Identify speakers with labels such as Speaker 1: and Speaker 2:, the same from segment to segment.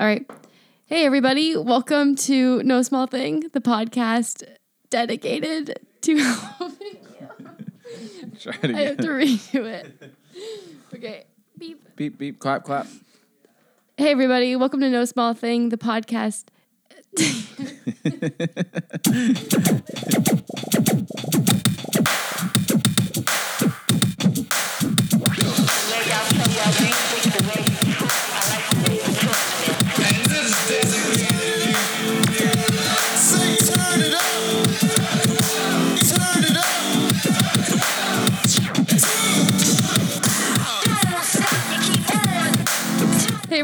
Speaker 1: All right. Hey, everybody. Welcome to No Small Thing, the podcast dedicated to helping you.
Speaker 2: Try it
Speaker 1: I have to redo it. Okay. Beep.
Speaker 2: Beep, beep, clap, clap.
Speaker 1: Hey, everybody. Welcome to No Small Thing, the podcast.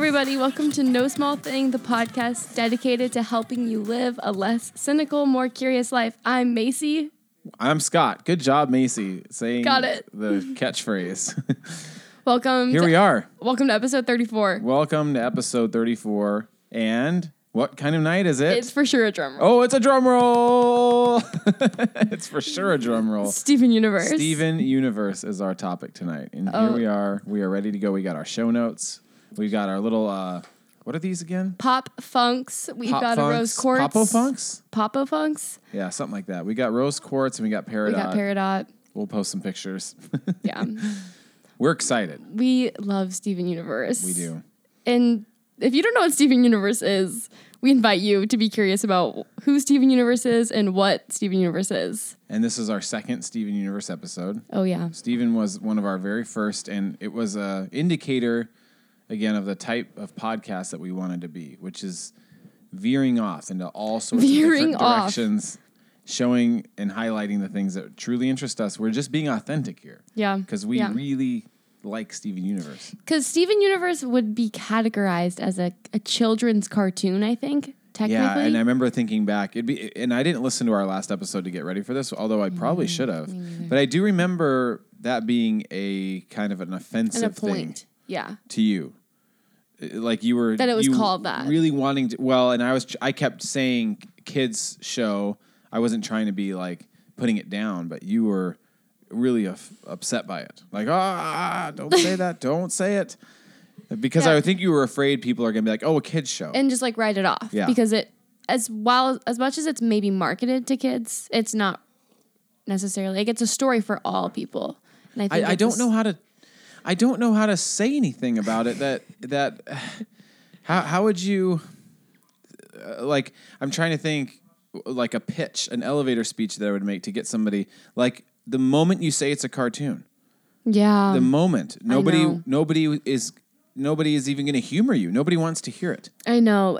Speaker 1: everybody. Welcome to No Small Thing, the podcast dedicated to helping you live a less cynical, more curious life. I'm Macy.
Speaker 2: I'm Scott. Good job, Macy, saying
Speaker 1: Got it.
Speaker 2: the catchphrase.
Speaker 1: Welcome.
Speaker 2: Here
Speaker 1: to,
Speaker 2: we are.
Speaker 1: Welcome to episode 34.
Speaker 2: Welcome to episode 34. And what kind of night is it?
Speaker 1: It's for sure a drum roll.
Speaker 2: oh, it's a drum roll. it's for sure a drum roll.
Speaker 1: Steven Universe.
Speaker 2: Steven Universe is our topic tonight. And
Speaker 1: Oh.
Speaker 2: here we are. We are ready to go. We got our show notes. We've got our little, uh, what are these again?
Speaker 1: Pop Funks. We've
Speaker 2: Pop
Speaker 1: got a Rose Quartz.
Speaker 2: Popo Funks?
Speaker 1: Popo Funks.
Speaker 2: Yeah, something like that. We got Rose Quartz and we got Peridot.
Speaker 1: We got Peridot.
Speaker 2: we'll post some pictures.
Speaker 1: Yeah.
Speaker 2: We're excited.
Speaker 1: we love Steven Universe.
Speaker 2: We do.
Speaker 1: And if you don't know what Steven Universe is, we invite you to be curious about who Steven Universe is and what Steven Universe is.
Speaker 2: And this is our second Steven Universe episode.
Speaker 1: Oh, yeah.
Speaker 2: Steven was one of our very first, and it was a indicator, again, of the type of podcast that we wanted to be, which is veering off into all sorts
Speaker 1: Veering
Speaker 2: of different
Speaker 1: off.
Speaker 2: directions, showing and highlighting the things that truly interest us. We're just being authentic here
Speaker 1: Yeah.
Speaker 2: because we
Speaker 1: yeah.
Speaker 2: really like Steven Universe.
Speaker 1: Because Steven Universe would be categorized as a, a children's cartoon, I think.
Speaker 2: Yeah, and I remember thinking back, it'd be, and I didn't listen to our last episode to get ready for this, although I
Speaker 1: Mm,
Speaker 2: probably should have. But I do remember that being a kind of an offensive thing.
Speaker 1: Yeah.
Speaker 2: to you. Uh, Like you were
Speaker 1: That it was
Speaker 2: you
Speaker 1: called that.
Speaker 2: Really wanting to well, and I was I kept saying kids show. I wasn't trying to be like putting it down, but you were really upset by it. Like, ah, don't say that, don't say it. Because
Speaker 1: Yeah.
Speaker 2: I think you were afraid people are gonna be like, oh, a kids show.
Speaker 1: And just like write it off.
Speaker 2: Yeah.
Speaker 1: Because it, as well, as much as it's maybe marketed to kids, it's not necessarily, like, it's a story for all people. And I think
Speaker 2: I, I don't know how to I don't know how to say anything about it that that how how would you uh, like I'm trying to think like a pitch an elevator speech that I would make to get somebody like the moment you say it's a cartoon
Speaker 1: Yeah.
Speaker 2: the moment nobody nobody is nobody is even going to humor you nobody wants to hear it
Speaker 1: I know.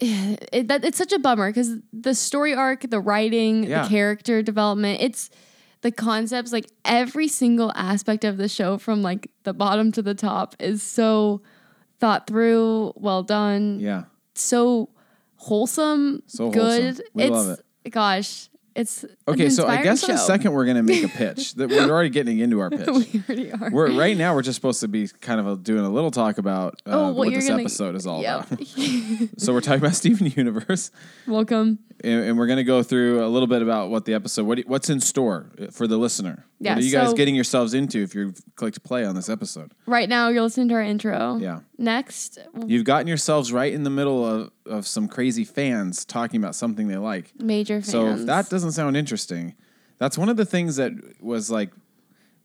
Speaker 1: It, that, it's such a bummer because the story arc, the writing,
Speaker 2: Yeah.
Speaker 1: the character development, it's the concepts, like every single aspect of the show from like the bottom to the top is so thought through, well done,
Speaker 2: yeah
Speaker 1: so wholesome,
Speaker 2: So
Speaker 1: good.
Speaker 2: wholesome. We
Speaker 1: it's
Speaker 2: love it.
Speaker 1: gosh, it's
Speaker 2: okay so I guess in a second we're going to make a pitch that we're already getting into our pitch
Speaker 1: we already are.
Speaker 2: We're right now. We're just supposed to be kind of a, doing a little talk about uh,
Speaker 1: Oh,
Speaker 2: what,
Speaker 1: what
Speaker 2: this
Speaker 1: gonna-
Speaker 2: episode is all
Speaker 1: Yep.
Speaker 2: about. so we're talking about Steven Universe,
Speaker 1: Welcome.
Speaker 2: and, and we're going to go through a little bit about what the episode, what what's in store for the listener.
Speaker 1: Yeah,
Speaker 2: what are you guys getting yourselves into if you've clicked play on this episode?
Speaker 1: Right now, you're listening to our intro.
Speaker 2: Yeah,
Speaker 1: Next,
Speaker 2: you've gotten yourselves right in the middle of, of some crazy fans talking about something they like.
Speaker 1: major fans.
Speaker 2: So if that doesn't sound interesting, that's one of the things that was like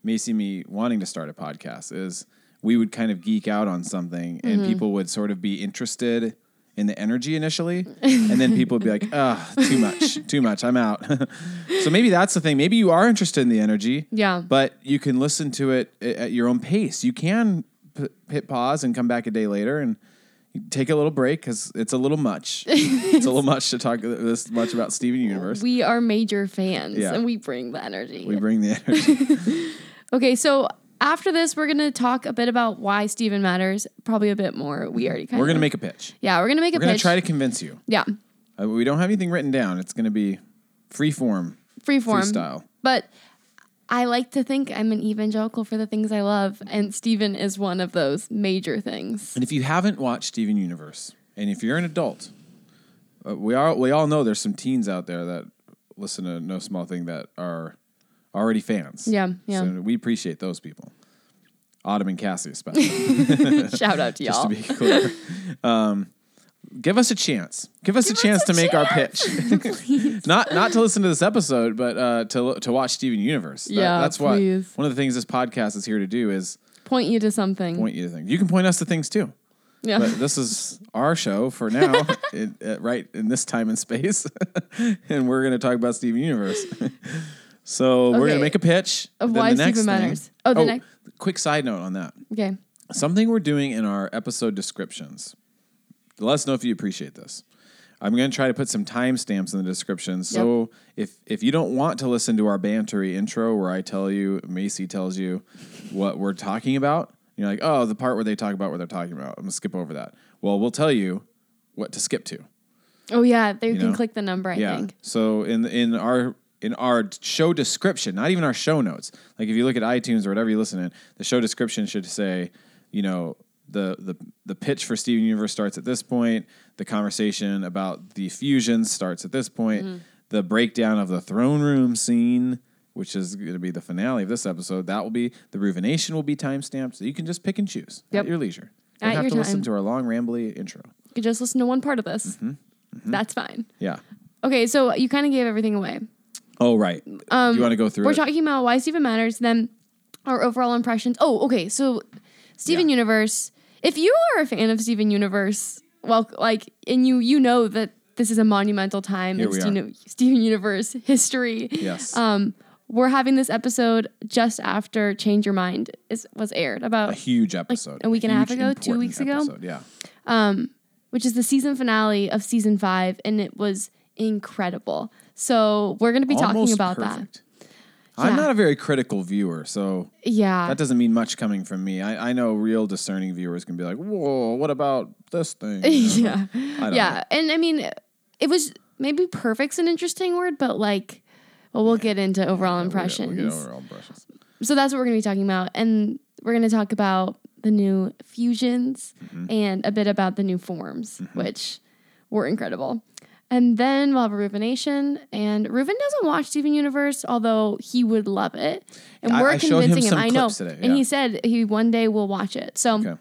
Speaker 2: Macy me wanting to start a podcast is we would kind of geek out on something and
Speaker 1: Mm-hmm.
Speaker 2: people would sort of be interested in the energy initially and then people would be like ah too much too much i'm out so maybe that's the thing maybe you are interested in the energy
Speaker 1: Yeah.
Speaker 2: but you can listen to it at your own pace you can p- hit pause and come back a day later and take a little break because it's a little much it's a little much to talk this much about steven universe
Speaker 1: we are major fans
Speaker 2: Yeah.
Speaker 1: and we bring the energy.
Speaker 2: We bring the energy.
Speaker 1: okay, so after this, we're gonna talk a bit about why Steven matters. Probably a bit more. We already kind of We're
Speaker 2: gonna make a pitch.
Speaker 1: yeah, we're gonna make a pitch.
Speaker 2: We're gonna try to convince you.
Speaker 1: yeah,
Speaker 2: Uh, we don't have anything written down. It's gonna be free form,
Speaker 1: free form.
Speaker 2: freestyle.
Speaker 1: But I like to think I'm an evangelical for the things I love, and Steven is one of those major things.
Speaker 2: And if you haven't watched Steven Universe, and if you're an adult, uh, we are we all know there's some teens out there that listen to No Small Thing that are already fans.
Speaker 1: Yeah, yeah.
Speaker 2: So we appreciate those people. Autumn and Cassie, especially.
Speaker 1: Shout out to y'all.
Speaker 2: Just to be clear. Um, give us a chance. Give us
Speaker 1: Give
Speaker 2: a chance
Speaker 1: us a
Speaker 2: to make our pitch. not not to listen to this episode, but uh, to to watch Steven Universe. That-
Speaker 1: Yeah,
Speaker 2: that's what one of the things this podcast is here to do is
Speaker 1: Point you to something.
Speaker 2: point you to things. You can point us to things too.
Speaker 1: yeah.
Speaker 2: But this is our show for now, it, uh, right in this time and space, and we're going to talk about Steven Universe. so we're going to make a pitch
Speaker 1: Of why
Speaker 2: the
Speaker 1: Steven
Speaker 2: thing-
Speaker 1: matters. Oh, the next-
Speaker 2: quick side note on that.
Speaker 1: okay.
Speaker 2: Something we're doing in our episode descriptions. Let us know if you appreciate this. I'm going to try to put some timestamps in the description. So if if you don't want to listen to our bantery intro where I tell you, Macy tells you what we're talking about, you're like, oh, the part where they talk about what they're talking about. I'm going to skip over that. Well, we'll tell you what to skip to.
Speaker 1: Oh yeah, they
Speaker 2: You
Speaker 1: can
Speaker 2: know?
Speaker 1: click the number. I
Speaker 2: yeah.
Speaker 1: think.
Speaker 2: So in in our in our show description, not even our show notes. Like if you look at iTunes or whatever you listen in, the show description should say, you know, the the the pitch for Steven Universe starts at this point. The conversation about the fusions starts at this point.
Speaker 1: Mm-hmm.
Speaker 2: The breakdown of the throne room scene, which is going to be the finale of this episode, that will be the Ruvination will be time stamped, so you can just pick and choose
Speaker 1: Yep.
Speaker 2: at your leisure. You don't
Speaker 1: At
Speaker 2: have to listen to our long rambly intro.
Speaker 1: You could just listen to one part of this.
Speaker 2: Mm-hmm.
Speaker 1: That's fine.
Speaker 2: Yeah.
Speaker 1: Okay, so you kind of gave everything away.
Speaker 2: Oh right. you want to go through
Speaker 1: We're
Speaker 2: it?
Speaker 1: talking about why Steven matters, then our overall impressions. Oh, okay. So Steven
Speaker 2: Yeah.
Speaker 1: Universe. If you are a fan of Steven Universe, well, like, and you you know that this is a monumental time in. Steven, Steven Universe history.
Speaker 2: yes.
Speaker 1: Um, we're having this episode just after Change Your Mind is was aired about a
Speaker 2: huge episode.
Speaker 1: a week and a half ago, two weeks ago?
Speaker 2: episode, Yeah.
Speaker 1: which is the season finale of season five, and it was incredible. So we're going to be talking about
Speaker 2: perfect. I'm not a very critical viewer, so.
Speaker 1: Yeah.
Speaker 2: that doesn't mean much coming from me. I, I know real discerning viewers can be like, "Whoa, what about this thing?"
Speaker 1: yeah. Yeah. And I mean, it was maybe perfect's an interesting word, but like, well, we'll get into overall
Speaker 2: We'll get-
Speaker 1: impressions.
Speaker 2: We'll get overall impressions.
Speaker 1: So that's what we're going to be talking about. And we're going to talk about the new fusions
Speaker 2: Mm-hmm.
Speaker 1: and a bit about the new forms, which were incredible. And then we'll have a Ruvination. And Ruven doesn't watch Steven Universe, although he would love it. And
Speaker 2: I-
Speaker 1: we're
Speaker 2: I him
Speaker 1: convincing him.
Speaker 2: some
Speaker 1: I know.
Speaker 2: today,
Speaker 1: And he said he one day will watch it. So
Speaker 2: Okay.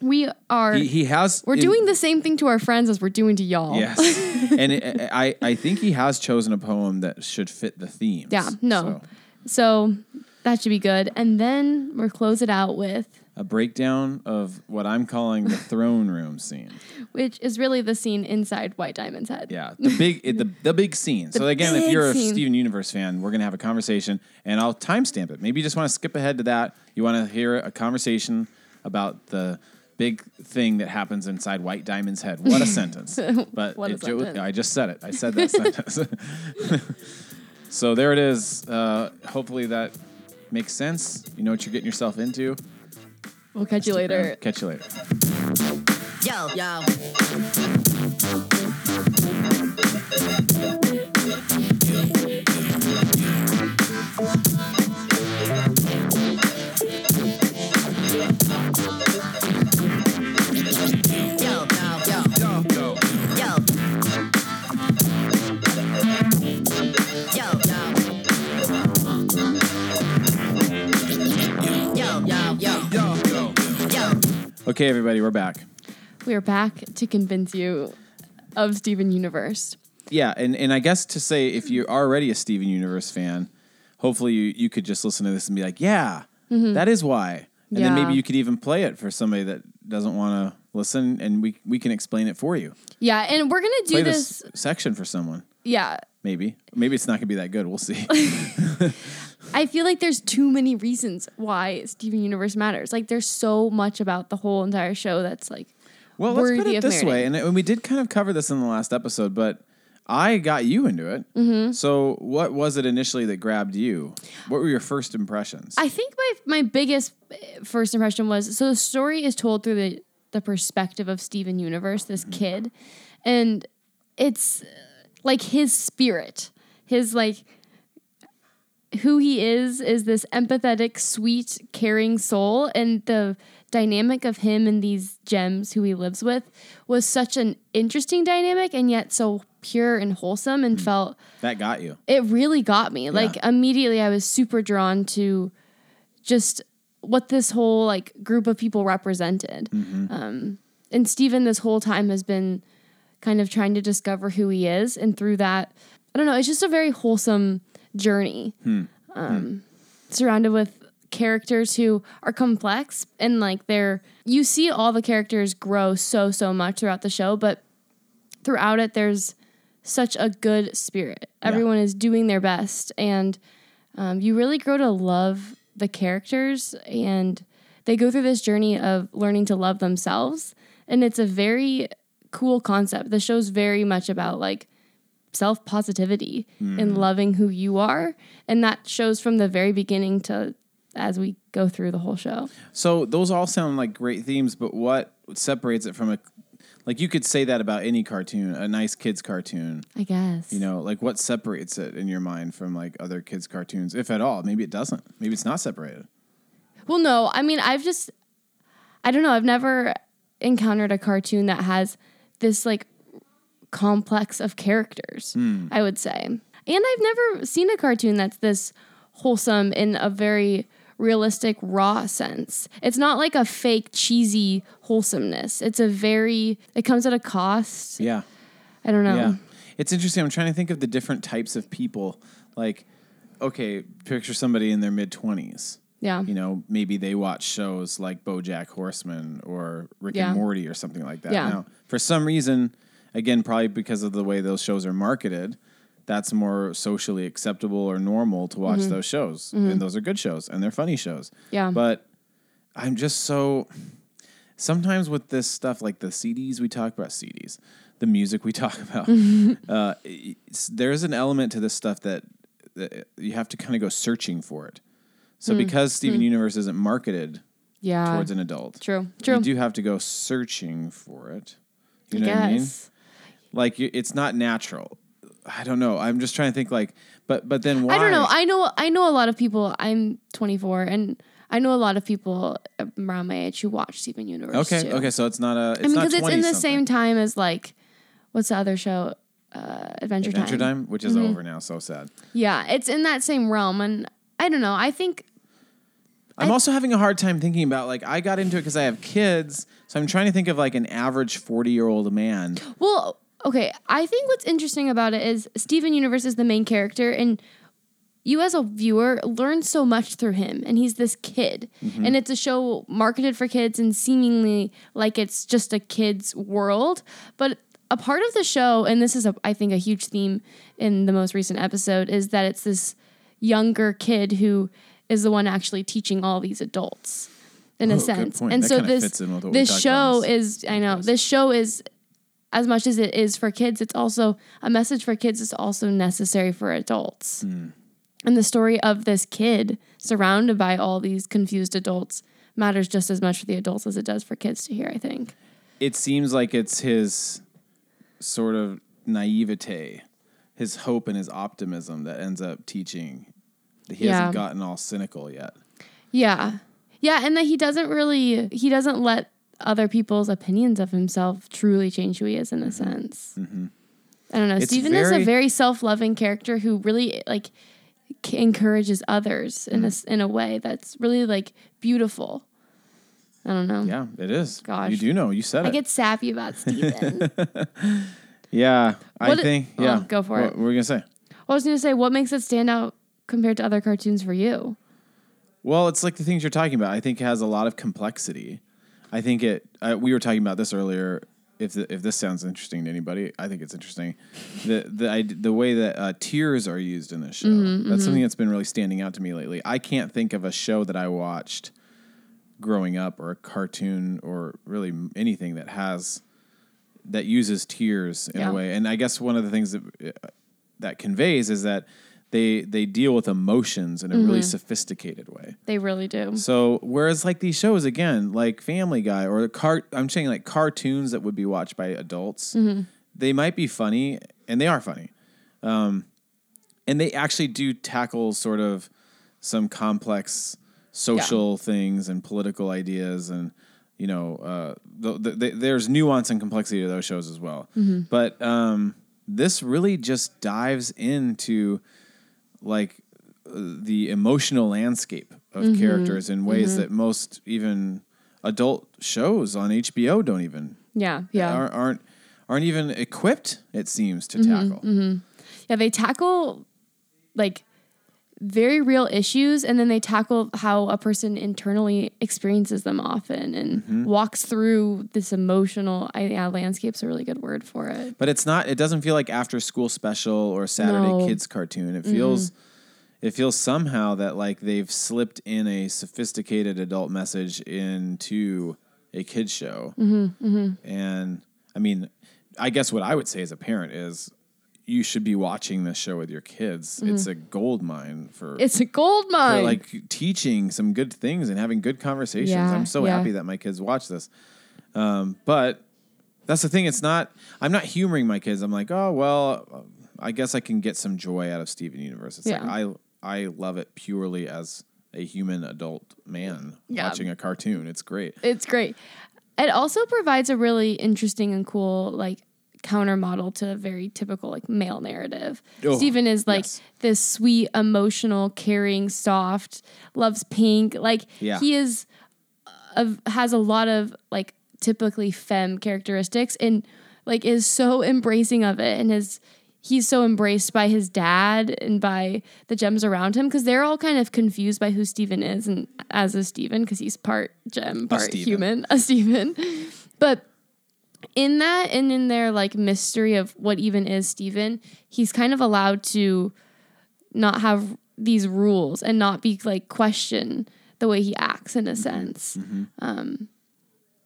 Speaker 1: we are.
Speaker 2: He, he has.
Speaker 1: we're
Speaker 2: in-
Speaker 1: doing the same thing to our friends as we're doing to y'all.
Speaker 2: Yes, and it, I I think he has chosen a poem that should fit the theme.
Speaker 1: Yeah, no.
Speaker 2: So,
Speaker 1: So that should be good. And then we'll close it out with,
Speaker 2: a breakdown of what I'm calling the throne room scene.
Speaker 1: which is really the scene inside White Diamond's head.
Speaker 2: Yeah, the big it, the the big scene. so again, if you're a
Speaker 1: scene.
Speaker 2: Steven Universe fan, we're gonna have a conversation, and I'll timestamp it. Maybe you just want to skip ahead to that. You want to hear a conversation about the big thing that happens inside White Diamond's head. What a sentence! But
Speaker 1: What
Speaker 2: it
Speaker 1: sentence.
Speaker 2: I just said it. I said that sentence. so there it is. Uh, hopefully that makes sense. You know what you're getting yourself into.
Speaker 1: We'll catch you later.
Speaker 2: Catch you later.
Speaker 3: Yo, yo. Yo,
Speaker 2: Okay, everybody, we're back.
Speaker 1: We are back to convince you of Steven Universe.
Speaker 2: Yeah, and, and I guess to say if you're already a Steven Universe fan, hopefully you, you could just listen to this and be like, yeah, that is why. And then
Speaker 1: Mm-hmm.
Speaker 2: Maybe you could even play it for somebody that doesn't want to listen and we we can explain it for you.
Speaker 1: Yeah, and we're gonna do
Speaker 2: Play
Speaker 1: this.
Speaker 2: this section for someone.
Speaker 1: Yeah,
Speaker 2: Maybe. Maybe it's not gonna be that good. We'll see.
Speaker 1: I feel like there's too many reasons why Steven Universe matters. Like, there's so much about the whole entire show that's like,
Speaker 2: well, let's put it this way. And, and we did kind of cover this in the last episode, but I got you into it.
Speaker 1: Mm-hmm.
Speaker 2: So what was it initially that grabbed you? What were your first impressions?
Speaker 1: I think my my biggest eh, first impression was so the story is told through the the perspective of Steven Universe, this kid, and it's like his spirit, his like who he is is this empathetic, sweet, caring soul, and the dynamic of him and these gems who he lives with was such an interesting dynamic and yet so pure and wholesome and felt
Speaker 2: that got you.
Speaker 1: it really got me. Like immediately I was super drawn to just what this whole like group of people represented. Um, and Steven this whole time has been kind of trying to discover who he is. And through that, I don't know, it's just a very wholesome journey. Um, surrounded with characters who are complex and like they're, you see all the characters grow so, so much throughout the show, but throughout it, there's such a good spirit. Everyone is doing their best, and um, you really grow to love the characters, and they go through this journey of learning to love themselves. And it's a very cool concept. The show's very much about like self positivity and hmm. loving who you are, and that shows from the very beginning to as we go through the whole show.
Speaker 2: So those all sound like great themes, but what separates it from a like you could say that about any cartoon, a nice kids cartoon.
Speaker 1: I guess
Speaker 2: You know, like what separates it in your mind from like other kids cartoons, if at all? Maybe it doesn't. Maybe it's not separated.
Speaker 1: Well, no, I mean, I've just, I don't know, I've never encountered a cartoon that has this like complex of characters, hmm. I would say. And I've never seen a cartoon that's this wholesome in a very realistic, raw sense. It's not like a fake, cheesy wholesomeness. It's a very, it comes at a cost.
Speaker 2: Yeah.
Speaker 1: I don't know.
Speaker 2: Yeah. It's interesting. I'm trying to think of the different types of people. Like, okay, picture somebody in their mid 20s.
Speaker 1: Yeah.
Speaker 2: You know, maybe they watch shows like Bojack Horseman or Rick
Speaker 1: Yeah.
Speaker 2: and Morty or something like that.
Speaker 1: Yeah.
Speaker 2: Now, for some reason, again, probably because of the way those shows are marketed, that's more socially acceptable or normal to watch those shows. And those are good shows and they're funny shows.
Speaker 1: Mm-hmm. Yeah.
Speaker 2: But I'm just so sometimes with this stuff like the CDs we talk about CDs, the music we talk about, uh, there's an element to this stuff that, that you have to kind of go searching for it. So
Speaker 1: Hmm.
Speaker 2: because Steven Universe isn't marketed
Speaker 1: yeah.
Speaker 2: towards an adult,
Speaker 1: True. True.
Speaker 2: you do have to go searching for it. You
Speaker 1: I
Speaker 2: know what I mean? Like it's not natural. I don't know. I'm just trying to think like, but but then why?
Speaker 1: I don't know. I know I know a lot of people. I'm 24 and I know a lot of people around my age who watch Steven Universe.
Speaker 2: okay,
Speaker 1: too.
Speaker 2: okay. So it's not a. It's
Speaker 1: I mean, because it's in the
Speaker 2: 20
Speaker 1: same time as like, what's the other show? Uh, Adventure,
Speaker 2: Adventure
Speaker 1: Time.
Speaker 2: Adventure Time, which is
Speaker 1: Mm-hmm.
Speaker 2: over now. So sad.
Speaker 1: Yeah, it's in that same realm, and I don't know. I think
Speaker 2: I'm also having a hard time thinking about like I got into it because I have kids, so I'm trying to think of like an average 40 year old man.
Speaker 1: Well, okay. I think what's interesting about it is Steven Universe is the main character, and you as a viewer learn so much through him. And he's this kid, mm-hmm. and it's a show marketed for kids and seemingly like it's just a kid's world. But a part of the show, and this is a, I think a huge theme in the most recent episode, is that it's this younger kid who is the one actually teaching all these adults. In
Speaker 2: Oh,
Speaker 1: a sense, and
Speaker 2: That
Speaker 1: so this
Speaker 2: fits in with what
Speaker 1: this
Speaker 2: talked about in
Speaker 1: show is I know this show is as much as it is for kids, it's also a message for kids. It's also necessary for adults.
Speaker 2: Hmm.
Speaker 1: And the story of this kid surrounded by all these confused adults matters just as much for the adults as it does for kids to hear. I think.
Speaker 2: It seems like it's his sort of naivete, his hope and his optimism that ends up teaching. That he
Speaker 1: Yeah.
Speaker 2: hasn't gotten all cynical yet.
Speaker 1: Yeah, yeah, and that he doesn't really he doesn't let other people's opinions of himself truly change who he is in a mm-hmm. sense. Mm-hmm. I don't know.
Speaker 2: It's
Speaker 1: Steven is a
Speaker 2: very-
Speaker 1: very self-loving character who really like c- encourages others in a mm-hmm. s- in a way that's really like beautiful. I don't know.
Speaker 2: Yeah, it is.
Speaker 1: Gosh.
Speaker 2: you do know. You said
Speaker 1: I
Speaker 2: it.
Speaker 1: get sappy about Steven.
Speaker 2: yeah, I
Speaker 1: What it-
Speaker 2: think.
Speaker 1: oh,
Speaker 2: Yeah,
Speaker 1: go for
Speaker 2: what,
Speaker 1: it.
Speaker 2: What were you gonna say?
Speaker 1: I was going to say, what makes it stand out compared to other cartoons for you?
Speaker 2: Well, it's like the things you're talking about. I think it has a lot of complexity. I think it. Uh, we were talking about this earlier. If the, if this sounds interesting to anybody, I think it's interesting. The the I, the way that uh, tears are used in this show.
Speaker 1: Mm-hmm,
Speaker 2: that's something that's been really standing out to me lately. I can't think of a show that I watched growing up or a cartoon or really anything that has that uses tears in
Speaker 1: Yeah.
Speaker 2: a way. And I guess one of the things that uh, that conveys is that they they deal with emotions in a really
Speaker 1: Mm-hmm.
Speaker 2: sophisticated way.
Speaker 1: They really do.
Speaker 2: So whereas like these shows again, like Family Guy or the car, I'm saying like cartoons that would be watched by adults,
Speaker 1: Mm-hmm.
Speaker 2: they might be funny and they are funny, um, and they actually do tackle sort of some complex social things and political ideas and you know uh, the, the, the, there's nuance and complexity to those shows as well.
Speaker 1: Mm-hmm.
Speaker 2: But um, this really just dives into like the emotional landscape of
Speaker 1: Mm-hmm.
Speaker 2: characters in ways that most even adult shows on HBO don't even
Speaker 1: Yeah, yeah.
Speaker 2: aren't, aren't aren't even equipped. It seems to
Speaker 1: Mm-hmm,
Speaker 2: tackle.
Speaker 1: Yeah, they tackle like very real issues and then they tackle how a person internally experiences them often and
Speaker 2: Mm-hmm.
Speaker 1: walks through this emotional I yeah, landscape's a really good word for it.
Speaker 2: But it's not. It doesn't feel like after school special or Saturday
Speaker 1: No.
Speaker 2: kids cartoon. It feels. It feels somehow that like they've slipped in a sophisticated adult message into a kids show.
Speaker 1: Mm-hmm,
Speaker 2: And I mean, I guess what I would say as a parent is, you should be watching this show with your kids. It's a gold mine for.
Speaker 1: Mm-hmm. It's a gold
Speaker 2: for,
Speaker 1: mine.
Speaker 2: like teaching some good things and having good conversations.
Speaker 1: Yeah,
Speaker 2: I'm so
Speaker 1: yeah.
Speaker 2: happy that my kids watch this. Um, but that's the thing. It's not. I'm not humoring my kids. I'm like, oh well, I guess I can get some joy out of Steven Universe. It's
Speaker 1: Yeah.
Speaker 2: like I I love it purely as a human adult man watching a cartoon. It's great.
Speaker 1: it's great. It also provides a really interesting and cool like counter model to a very typical like male narrative.
Speaker 2: Oh,
Speaker 1: Steven is like
Speaker 2: yes.
Speaker 1: this sweet, emotional, caring, soft, loves pink. Like
Speaker 2: Yeah.
Speaker 1: he is uh, of has a lot of like typically femme characteristics and like is so embracing of it and is he's so embraced by his dad and by the gems around him because they're all kind of confused by who Steven is and as is Steven because he's part gem, part
Speaker 2: Steven.
Speaker 1: human, a Steven. But in that and in their like mystery of what even is Steven, he's kind of allowed to not have these rules and not be like question the way he acts in a sense, um,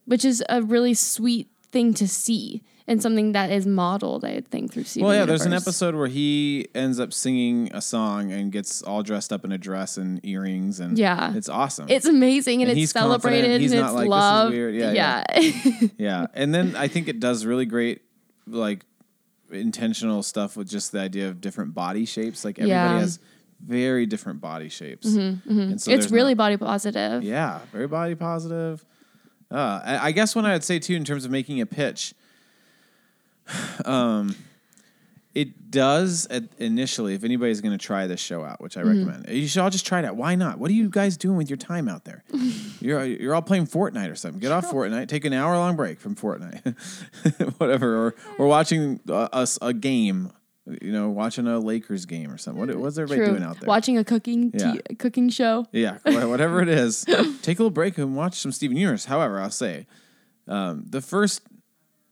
Speaker 1: which is a really sweet thing to see and something that is modeled, I think, through Steven.
Speaker 2: Well, yeah, there's an episode where he ends up singing a song and gets all dressed up in a dress and earrings, and
Speaker 1: Yeah.
Speaker 2: it's awesome.
Speaker 1: It's amazing and,
Speaker 2: And
Speaker 1: it's celebrated
Speaker 2: He's
Speaker 1: and
Speaker 2: not
Speaker 1: it's
Speaker 2: like, "This is
Speaker 1: loved.
Speaker 2: weird." Yeah,
Speaker 1: yeah.
Speaker 2: yeah, and then I think it does really great, like intentional stuff with just the idea of different body shapes. Like everybody
Speaker 1: Yeah. Mm-hmm,
Speaker 2: has very different body shapes, and so
Speaker 1: it's really
Speaker 2: not-
Speaker 1: body positive.
Speaker 2: yeah, very body positive. Uh, I, I guess what I would say too, in terms of making a pitch, um, it does at, initially. If anybody's going to try this show out, which I
Speaker 1: Mm-hmm.
Speaker 2: recommend, you should all just try it out. Why not? What are you guys doing with your time out there? you're you're all playing Fortnite or something. Get off Fortnite. Take an hour long break from Fortnite, whatever, or or watching a, a, a game. You know, watching a Lakers game or something. What, what's everybody
Speaker 1: True.
Speaker 2: doing out there?
Speaker 1: Watching a cooking
Speaker 2: Yeah.
Speaker 1: t- cooking show.
Speaker 2: Yeah, whatever it is, take a little break and watch some Steven Universe. However, I'll say um, the first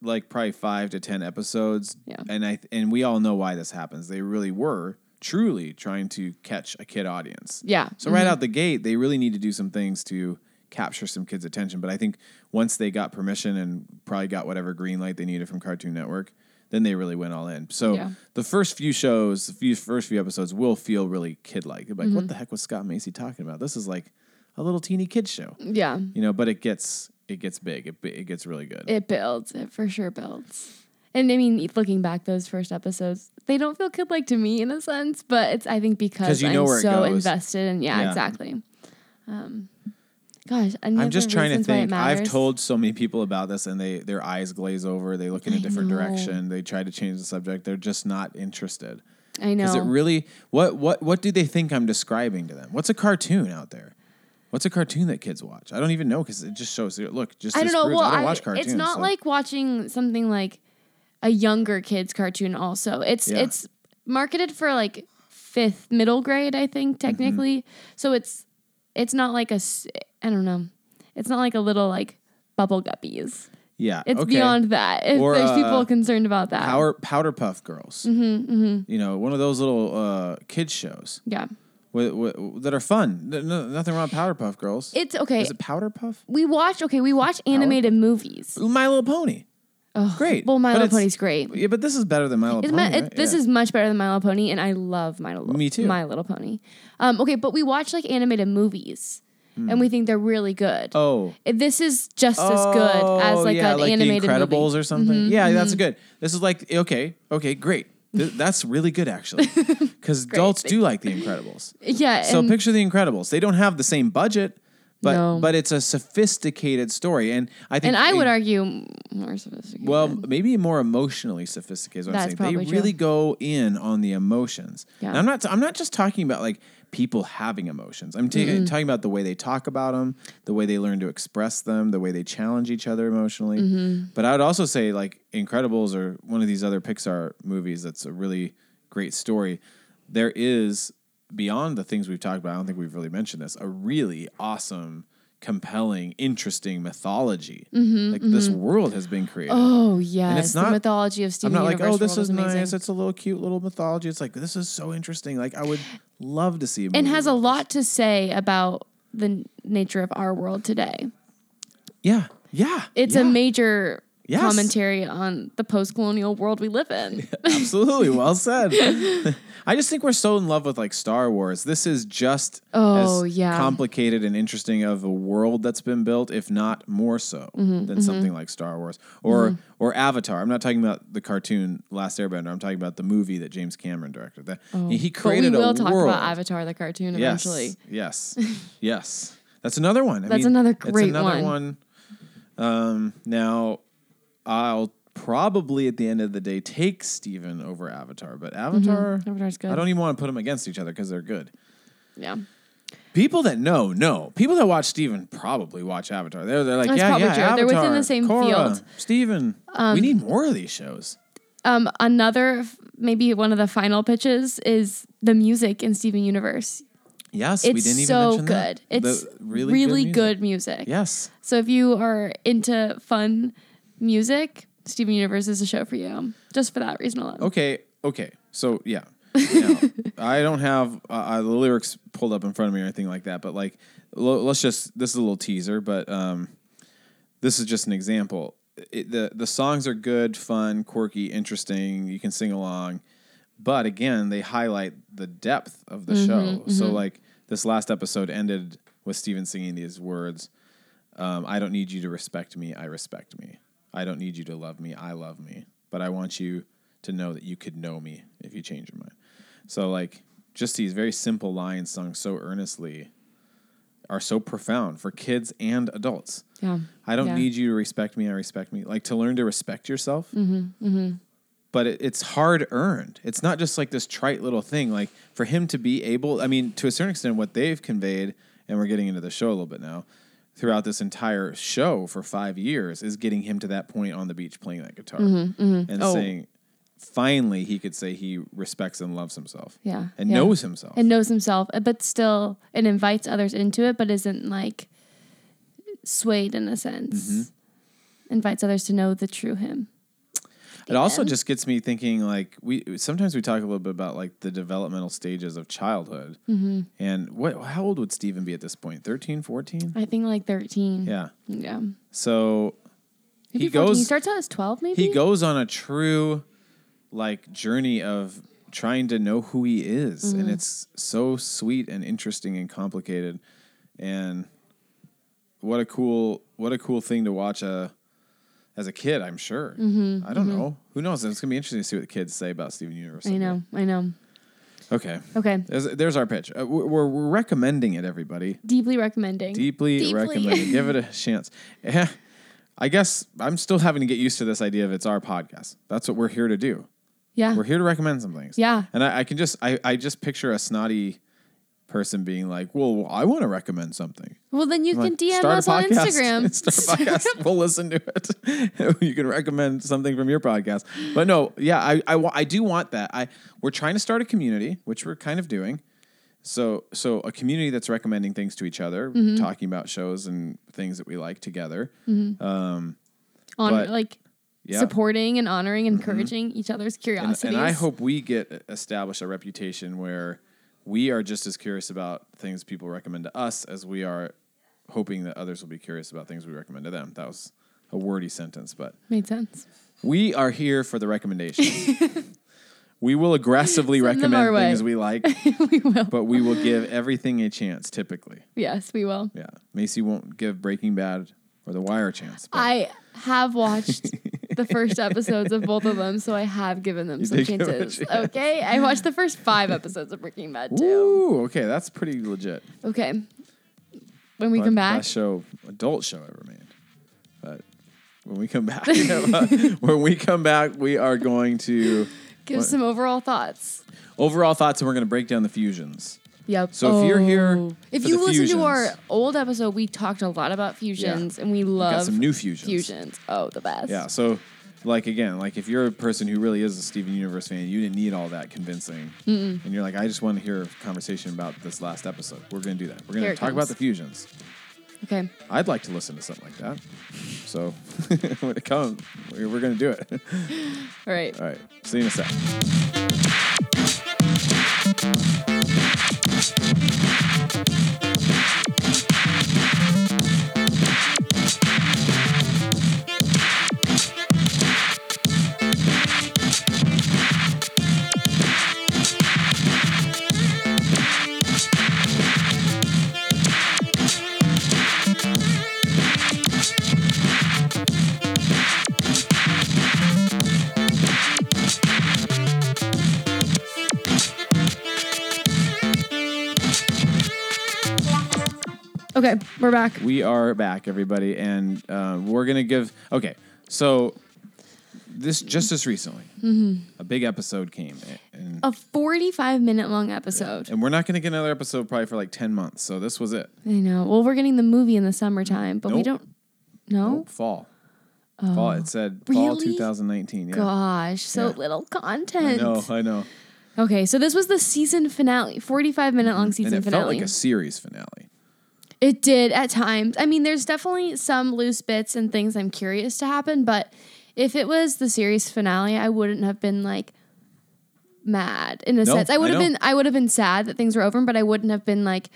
Speaker 2: like probably five to ten episodes,
Speaker 1: Yeah.
Speaker 2: and I and we all know why this happens. They really were truly trying to catch a kid audience.
Speaker 1: Yeah.
Speaker 2: So right out the gate, they really need to do some things to capture some kids' attention. But I think once they got permission and probably got whatever green light they needed from Cartoon Network, then they really went all in. So
Speaker 1: Yeah.
Speaker 2: the first few shows, the few first few episodes will feel really kid-like. Like,
Speaker 1: Mm-hmm.
Speaker 2: what the heck was Scott Macy talking about? This is like a little teeny kid show,
Speaker 1: Yeah.
Speaker 2: you know. But it gets it gets big. It it gets really good.
Speaker 1: It builds. It for sure builds. And I mean, looking back, those first episodes, they don't feel kid like to me in a sense, but it's I think because
Speaker 2: you know
Speaker 1: I'm so
Speaker 2: goes.
Speaker 1: invested and yeah,
Speaker 2: Yeah.
Speaker 1: exactly. Um, gosh,
Speaker 2: I'm just trying to
Speaker 1: reasons why it
Speaker 2: think. I've told so many people about this, and they their eyes glaze over. They look in a
Speaker 1: I
Speaker 2: different
Speaker 1: know.
Speaker 2: direction. They try to change the subject. They're just not interested.
Speaker 1: I know.
Speaker 2: Is it really what what what do they think I'm describing to them? What's a cartoon out there? What's a cartoon that kids watch? I don't even know because it just shows. Look, just
Speaker 1: I don't know. Well,
Speaker 2: I don't
Speaker 1: I-
Speaker 2: watch cartoons.
Speaker 1: it's not
Speaker 2: so-
Speaker 1: like watching something like a younger kids cartoon. Also, it's
Speaker 2: Yeah.
Speaker 1: it's marketed for like fifth middle grade, I think
Speaker 2: Mm-hmm.
Speaker 1: technically. So it's it's not like a I don't know. It's not like a little like bubble guppies.
Speaker 2: yeah.
Speaker 1: It's
Speaker 2: okay.
Speaker 1: beyond that. If
Speaker 2: Or,
Speaker 1: there's
Speaker 2: uh,
Speaker 1: people concerned about that.
Speaker 2: Power Powder Puff Girls.
Speaker 1: Mm-hmm,
Speaker 2: You know, one of those little uh, kids shows
Speaker 1: yeah,
Speaker 2: with, with, that are fun. No- nothing wrong with Powder Puff Girls.
Speaker 1: it's okay.
Speaker 2: Is it Powder Puff?
Speaker 1: we watch okay. We watch animated movies.
Speaker 2: My Little Pony.
Speaker 1: Oh,
Speaker 2: Great.
Speaker 1: Well, My
Speaker 2: But
Speaker 1: Little Pony's great.
Speaker 2: Yeah, but this is better than My Little Pony.
Speaker 1: it,
Speaker 2: right?
Speaker 1: this
Speaker 2: Yeah.
Speaker 1: is much better than My Little Pony, and I love My Little. Pony.
Speaker 2: Me too.
Speaker 1: My Little Pony. Um, okay, but we watch like animated movies, and we think they're really good.
Speaker 2: Hmm. Oh.
Speaker 1: If This is just as good as
Speaker 2: Oh,
Speaker 1: like
Speaker 2: yeah,
Speaker 1: an
Speaker 2: like
Speaker 1: animated
Speaker 2: the Incredibles
Speaker 1: movie. Mm-hmm,
Speaker 2: or something. yeah, that's good. This is like okay, okay, great. Th- that's really good actually, because adults do like the Incredibles.
Speaker 1: Yeah,
Speaker 2: So
Speaker 1: and
Speaker 2: picture the Incredibles. They don't have the same budget, but
Speaker 1: No.
Speaker 2: but it's a sophisticated story, and I think
Speaker 1: And I would argue more sophisticated.
Speaker 2: Well, maybe more emotionally sophisticated. Is what
Speaker 1: That's
Speaker 2: I'm saying. They
Speaker 1: probably true.
Speaker 2: really go in on the emotions.
Speaker 1: Yeah.
Speaker 2: And I'm not. I'm not just talking about like people having emotions. I'm ta- talking about the way they talk about them, the way they learn to express them, the way they challenge each other emotionally.
Speaker 1: Mm-hmm.
Speaker 2: But I would also say like Incredibles or one of these other Pixar movies that's a really great story. There is beyond the things we've talked about. I don't think we've really mentioned this. A really awesome. Compelling, interesting mythology. like this world has been created.
Speaker 1: Mm-hmm, oh yes,
Speaker 2: it's
Speaker 1: the
Speaker 2: not-
Speaker 1: mythology of
Speaker 2: I'm
Speaker 1: Steven
Speaker 2: not like, oh, this is
Speaker 1: amazing.
Speaker 2: nice. It's a little cute little mythology. It's like this is so interesting. Like I would love to see.
Speaker 1: And has a lot to say about the nature of our world today.
Speaker 2: Yeah, yeah.
Speaker 1: It's
Speaker 2: yeah.
Speaker 1: a major
Speaker 2: Yes.
Speaker 1: commentary on the post-colonial world we live in.
Speaker 2: Absolutely, well said. I just think we're so in love with like Star Wars. This is just
Speaker 1: Oh,
Speaker 2: as
Speaker 1: yeah.
Speaker 2: complicated and interesting of a world that's been built, if not more so,
Speaker 1: Mm-hmm,
Speaker 2: than something like Star Wars or or Avatar. I'm not talking about the cartoon Last Airbender. I'm talking about the movie that James Cameron directed. That he created
Speaker 1: but we will talk
Speaker 2: world.
Speaker 1: about Avatar the cartoon eventually.
Speaker 2: Yes. Yes. yes. That's another one. I
Speaker 1: That's
Speaker 2: mean,
Speaker 1: another
Speaker 2: it's
Speaker 1: great
Speaker 2: another
Speaker 1: one.
Speaker 2: one. Um, now, I'll probably at the end of the day take Steven over Avatar, but Avatar,
Speaker 1: Avatar's good.
Speaker 2: I don't even want to put them against each other because they're good.
Speaker 1: yeah.
Speaker 2: People that know, know. People that watch Steven probably watch Avatar. They're, they're like,
Speaker 1: That's
Speaker 2: yeah, yeah,
Speaker 1: true.
Speaker 2: Avatar,
Speaker 1: They're within the same
Speaker 2: Korra,
Speaker 1: field.
Speaker 2: Steven. we need more of these shows.
Speaker 1: Um, another maybe one of the final pitches is the music in Steven Universe.
Speaker 2: Yes, we didn't even
Speaker 1: so
Speaker 2: mention
Speaker 1: good.
Speaker 2: that. The
Speaker 1: It's
Speaker 2: really,
Speaker 1: really,
Speaker 2: good.
Speaker 1: good,
Speaker 2: music.
Speaker 1: music.
Speaker 2: Yes.
Speaker 1: So if you are into fun music, Steven Universe is a show for you. Just for that reason alone.
Speaker 2: Okay, okay. So yeah, Now, I don't have uh, uh, the lyrics pulled up in front of me or anything like that, but like, l- let's just this is a little teaser, but um, this is just an example. It, the the songs are good, fun, quirky, interesting. You can sing along, but again, they highlight the depth of the show. So like this last episode ended with Steven singing these words. Um, I don't need you to respect me. I respect me. I don't need you to love me. I love me. But I want you to know that you could know me if you change your mind. So, like, just these very simple lines sung so earnestly are so profound for kids and adults.
Speaker 1: Yeah.
Speaker 2: I don't
Speaker 1: Yeah.
Speaker 2: need you to respect me. I respect me. Like, to learn to respect yourself.
Speaker 1: Mm-hmm,
Speaker 2: But it, it's hard earned. It's not just like this trite little thing. Like, for him to be able, I mean, to a certain extent, what they've conveyed, and we're getting into the show a little bit now, throughout this entire show for five years is getting him to that point on the beach playing that guitar and
Speaker 1: Oh.
Speaker 2: saying finally he could say he respects and loves himself
Speaker 1: Yeah.
Speaker 2: and
Speaker 1: yeah.
Speaker 2: knows himself
Speaker 1: and knows himself, uh, but still it invites others into it, but isn't like swayed in a sense.
Speaker 2: Mm-hmm.
Speaker 1: Invites others to know the true him.
Speaker 2: It also just gets me thinking like we sometimes we talk a little bit about like the developmental stages of childhood
Speaker 1: Mm-hmm.
Speaker 2: and what how old would Steven be at this point 13 14
Speaker 1: I think like thirteen.
Speaker 2: yeah
Speaker 1: Yeah.
Speaker 2: so
Speaker 1: Maybe
Speaker 2: he
Speaker 1: 14.
Speaker 2: goes
Speaker 1: He starts out as twelve, maybe.
Speaker 2: he goes on a true like journey of trying to know who he is
Speaker 1: Mm-hmm.
Speaker 2: and it's so sweet and interesting and complicated and what a cool what a cool thing to watch a as a kid i'm sure
Speaker 1: Mm-hmm.
Speaker 2: i don't know who knows it's gonna be interesting to see what the kids say about steven universe
Speaker 1: I know. I know.
Speaker 2: okay
Speaker 1: Okay.
Speaker 2: there's, there's our pitch uh, we're, we're recommending it everybody
Speaker 1: Deeply recommending.
Speaker 2: deeply,
Speaker 1: Deeply.
Speaker 2: recommended. Give it a chance. Yeah, I guess I'm still having to get used to this idea of it's our podcast. That's what we're here to do.
Speaker 1: yeah.
Speaker 2: We're here to recommend some things.
Speaker 1: Yeah.
Speaker 2: And I, I can just I, I just picture a snotty person being like, "Well, I want to recommend something."
Speaker 1: Well, then you
Speaker 2: I'm
Speaker 1: can
Speaker 2: like,
Speaker 1: DM
Speaker 2: "Start
Speaker 1: us on
Speaker 2: podcast.
Speaker 1: Instagram.
Speaker 2: Start a podcast. we'll listen to it. you can recommend something from your podcast. But no, yeah, I, I I do want that. I we're trying to start a community, which we're kind of doing. So so a community that's recommending things to each other,
Speaker 1: Mm-hmm.
Speaker 2: talking about shows and things that we like together. Mm-hmm.
Speaker 1: Um, on
Speaker 2: But-
Speaker 1: like
Speaker 2: Yeah.
Speaker 1: supporting and honoring, mm-hmm. encouraging each other's
Speaker 2: and,
Speaker 1: curiosities.
Speaker 2: and I hope we get established a reputation where we are just as curious about things people recommend to us as we are hoping that others will be curious about things we recommend to them. That was a wordy sentence, but
Speaker 1: made sense.
Speaker 2: we are here for the recommendations. we will aggressively
Speaker 1: Send them
Speaker 2: recommend
Speaker 1: our way.
Speaker 2: things we like,
Speaker 1: we will.
Speaker 2: but we will give everything a chance typically.
Speaker 1: Yes, we will.
Speaker 2: Yeah. Macy won't give Breaking Bad or The Wire a chance. but-
Speaker 1: I have watched the first episodes of both of them, so I have given them some
Speaker 2: it a
Speaker 1: chances.
Speaker 2: chance.
Speaker 1: Okay, I watched the first five episodes of Breaking Bad too.
Speaker 2: Ooh, okay, that's pretty legit.
Speaker 1: Okay, when we
Speaker 2: But
Speaker 1: come back.
Speaker 2: Best show, adult show ever made. But when we come back, when we come back, we are going to
Speaker 1: Give
Speaker 2: what-
Speaker 1: some overall thoughts.
Speaker 2: overall thoughts, and we're going to break down the fusions.
Speaker 1: Yep.
Speaker 2: So if you're here
Speaker 1: Oh. if
Speaker 2: for
Speaker 1: you
Speaker 2: the
Speaker 1: listen to our old episode, we talked a lot about fusions, and we love
Speaker 2: Got some new fusions.
Speaker 1: fusions. Oh, the best.
Speaker 2: Yeah. So, like again, like if you're a person who really is a Steven Universe fan, you didn't need all that convincing, and you're like, I just want to hear a conversation about this last episode. We're going to do that. We're gonna
Speaker 1: it
Speaker 2: talk about the fusions.
Speaker 1: Okay.
Speaker 2: I'd like to listen to something like that. So when it comes, we're, we're going to do it.
Speaker 1: All right.
Speaker 2: all right. See you in a sec.
Speaker 1: Okay, we're back.
Speaker 2: We are back, everybody, and uh, we're gonna give. Okay, so this just as recently, a big episode came, and
Speaker 1: A 45 minute long episode.
Speaker 2: and we're not gonna get another episode probably for like ten months. So this was it.
Speaker 1: I know. Well, we're getting the movie in the summertime, but we
Speaker 2: Nope.
Speaker 1: don't. No?
Speaker 2: Fall. fall. It said fall
Speaker 1: Really?
Speaker 2: 2019. Yeah.
Speaker 1: Gosh, so
Speaker 2: Yeah.
Speaker 1: little
Speaker 2: I
Speaker 1: content.
Speaker 2: know. I know.
Speaker 1: Okay, so this was the season finale, 45 minute long season
Speaker 2: and it
Speaker 1: finale.
Speaker 2: felt like a series finale.
Speaker 1: It did at times. I mean, there's definitely some loose bits and things I'm curious to happen, but if it was the series finale, I wouldn't have been like mad in a
Speaker 2: No,
Speaker 1: sense. I would
Speaker 2: I
Speaker 1: have
Speaker 2: know.
Speaker 1: been I would have been sad that things were over, but I wouldn't have been like,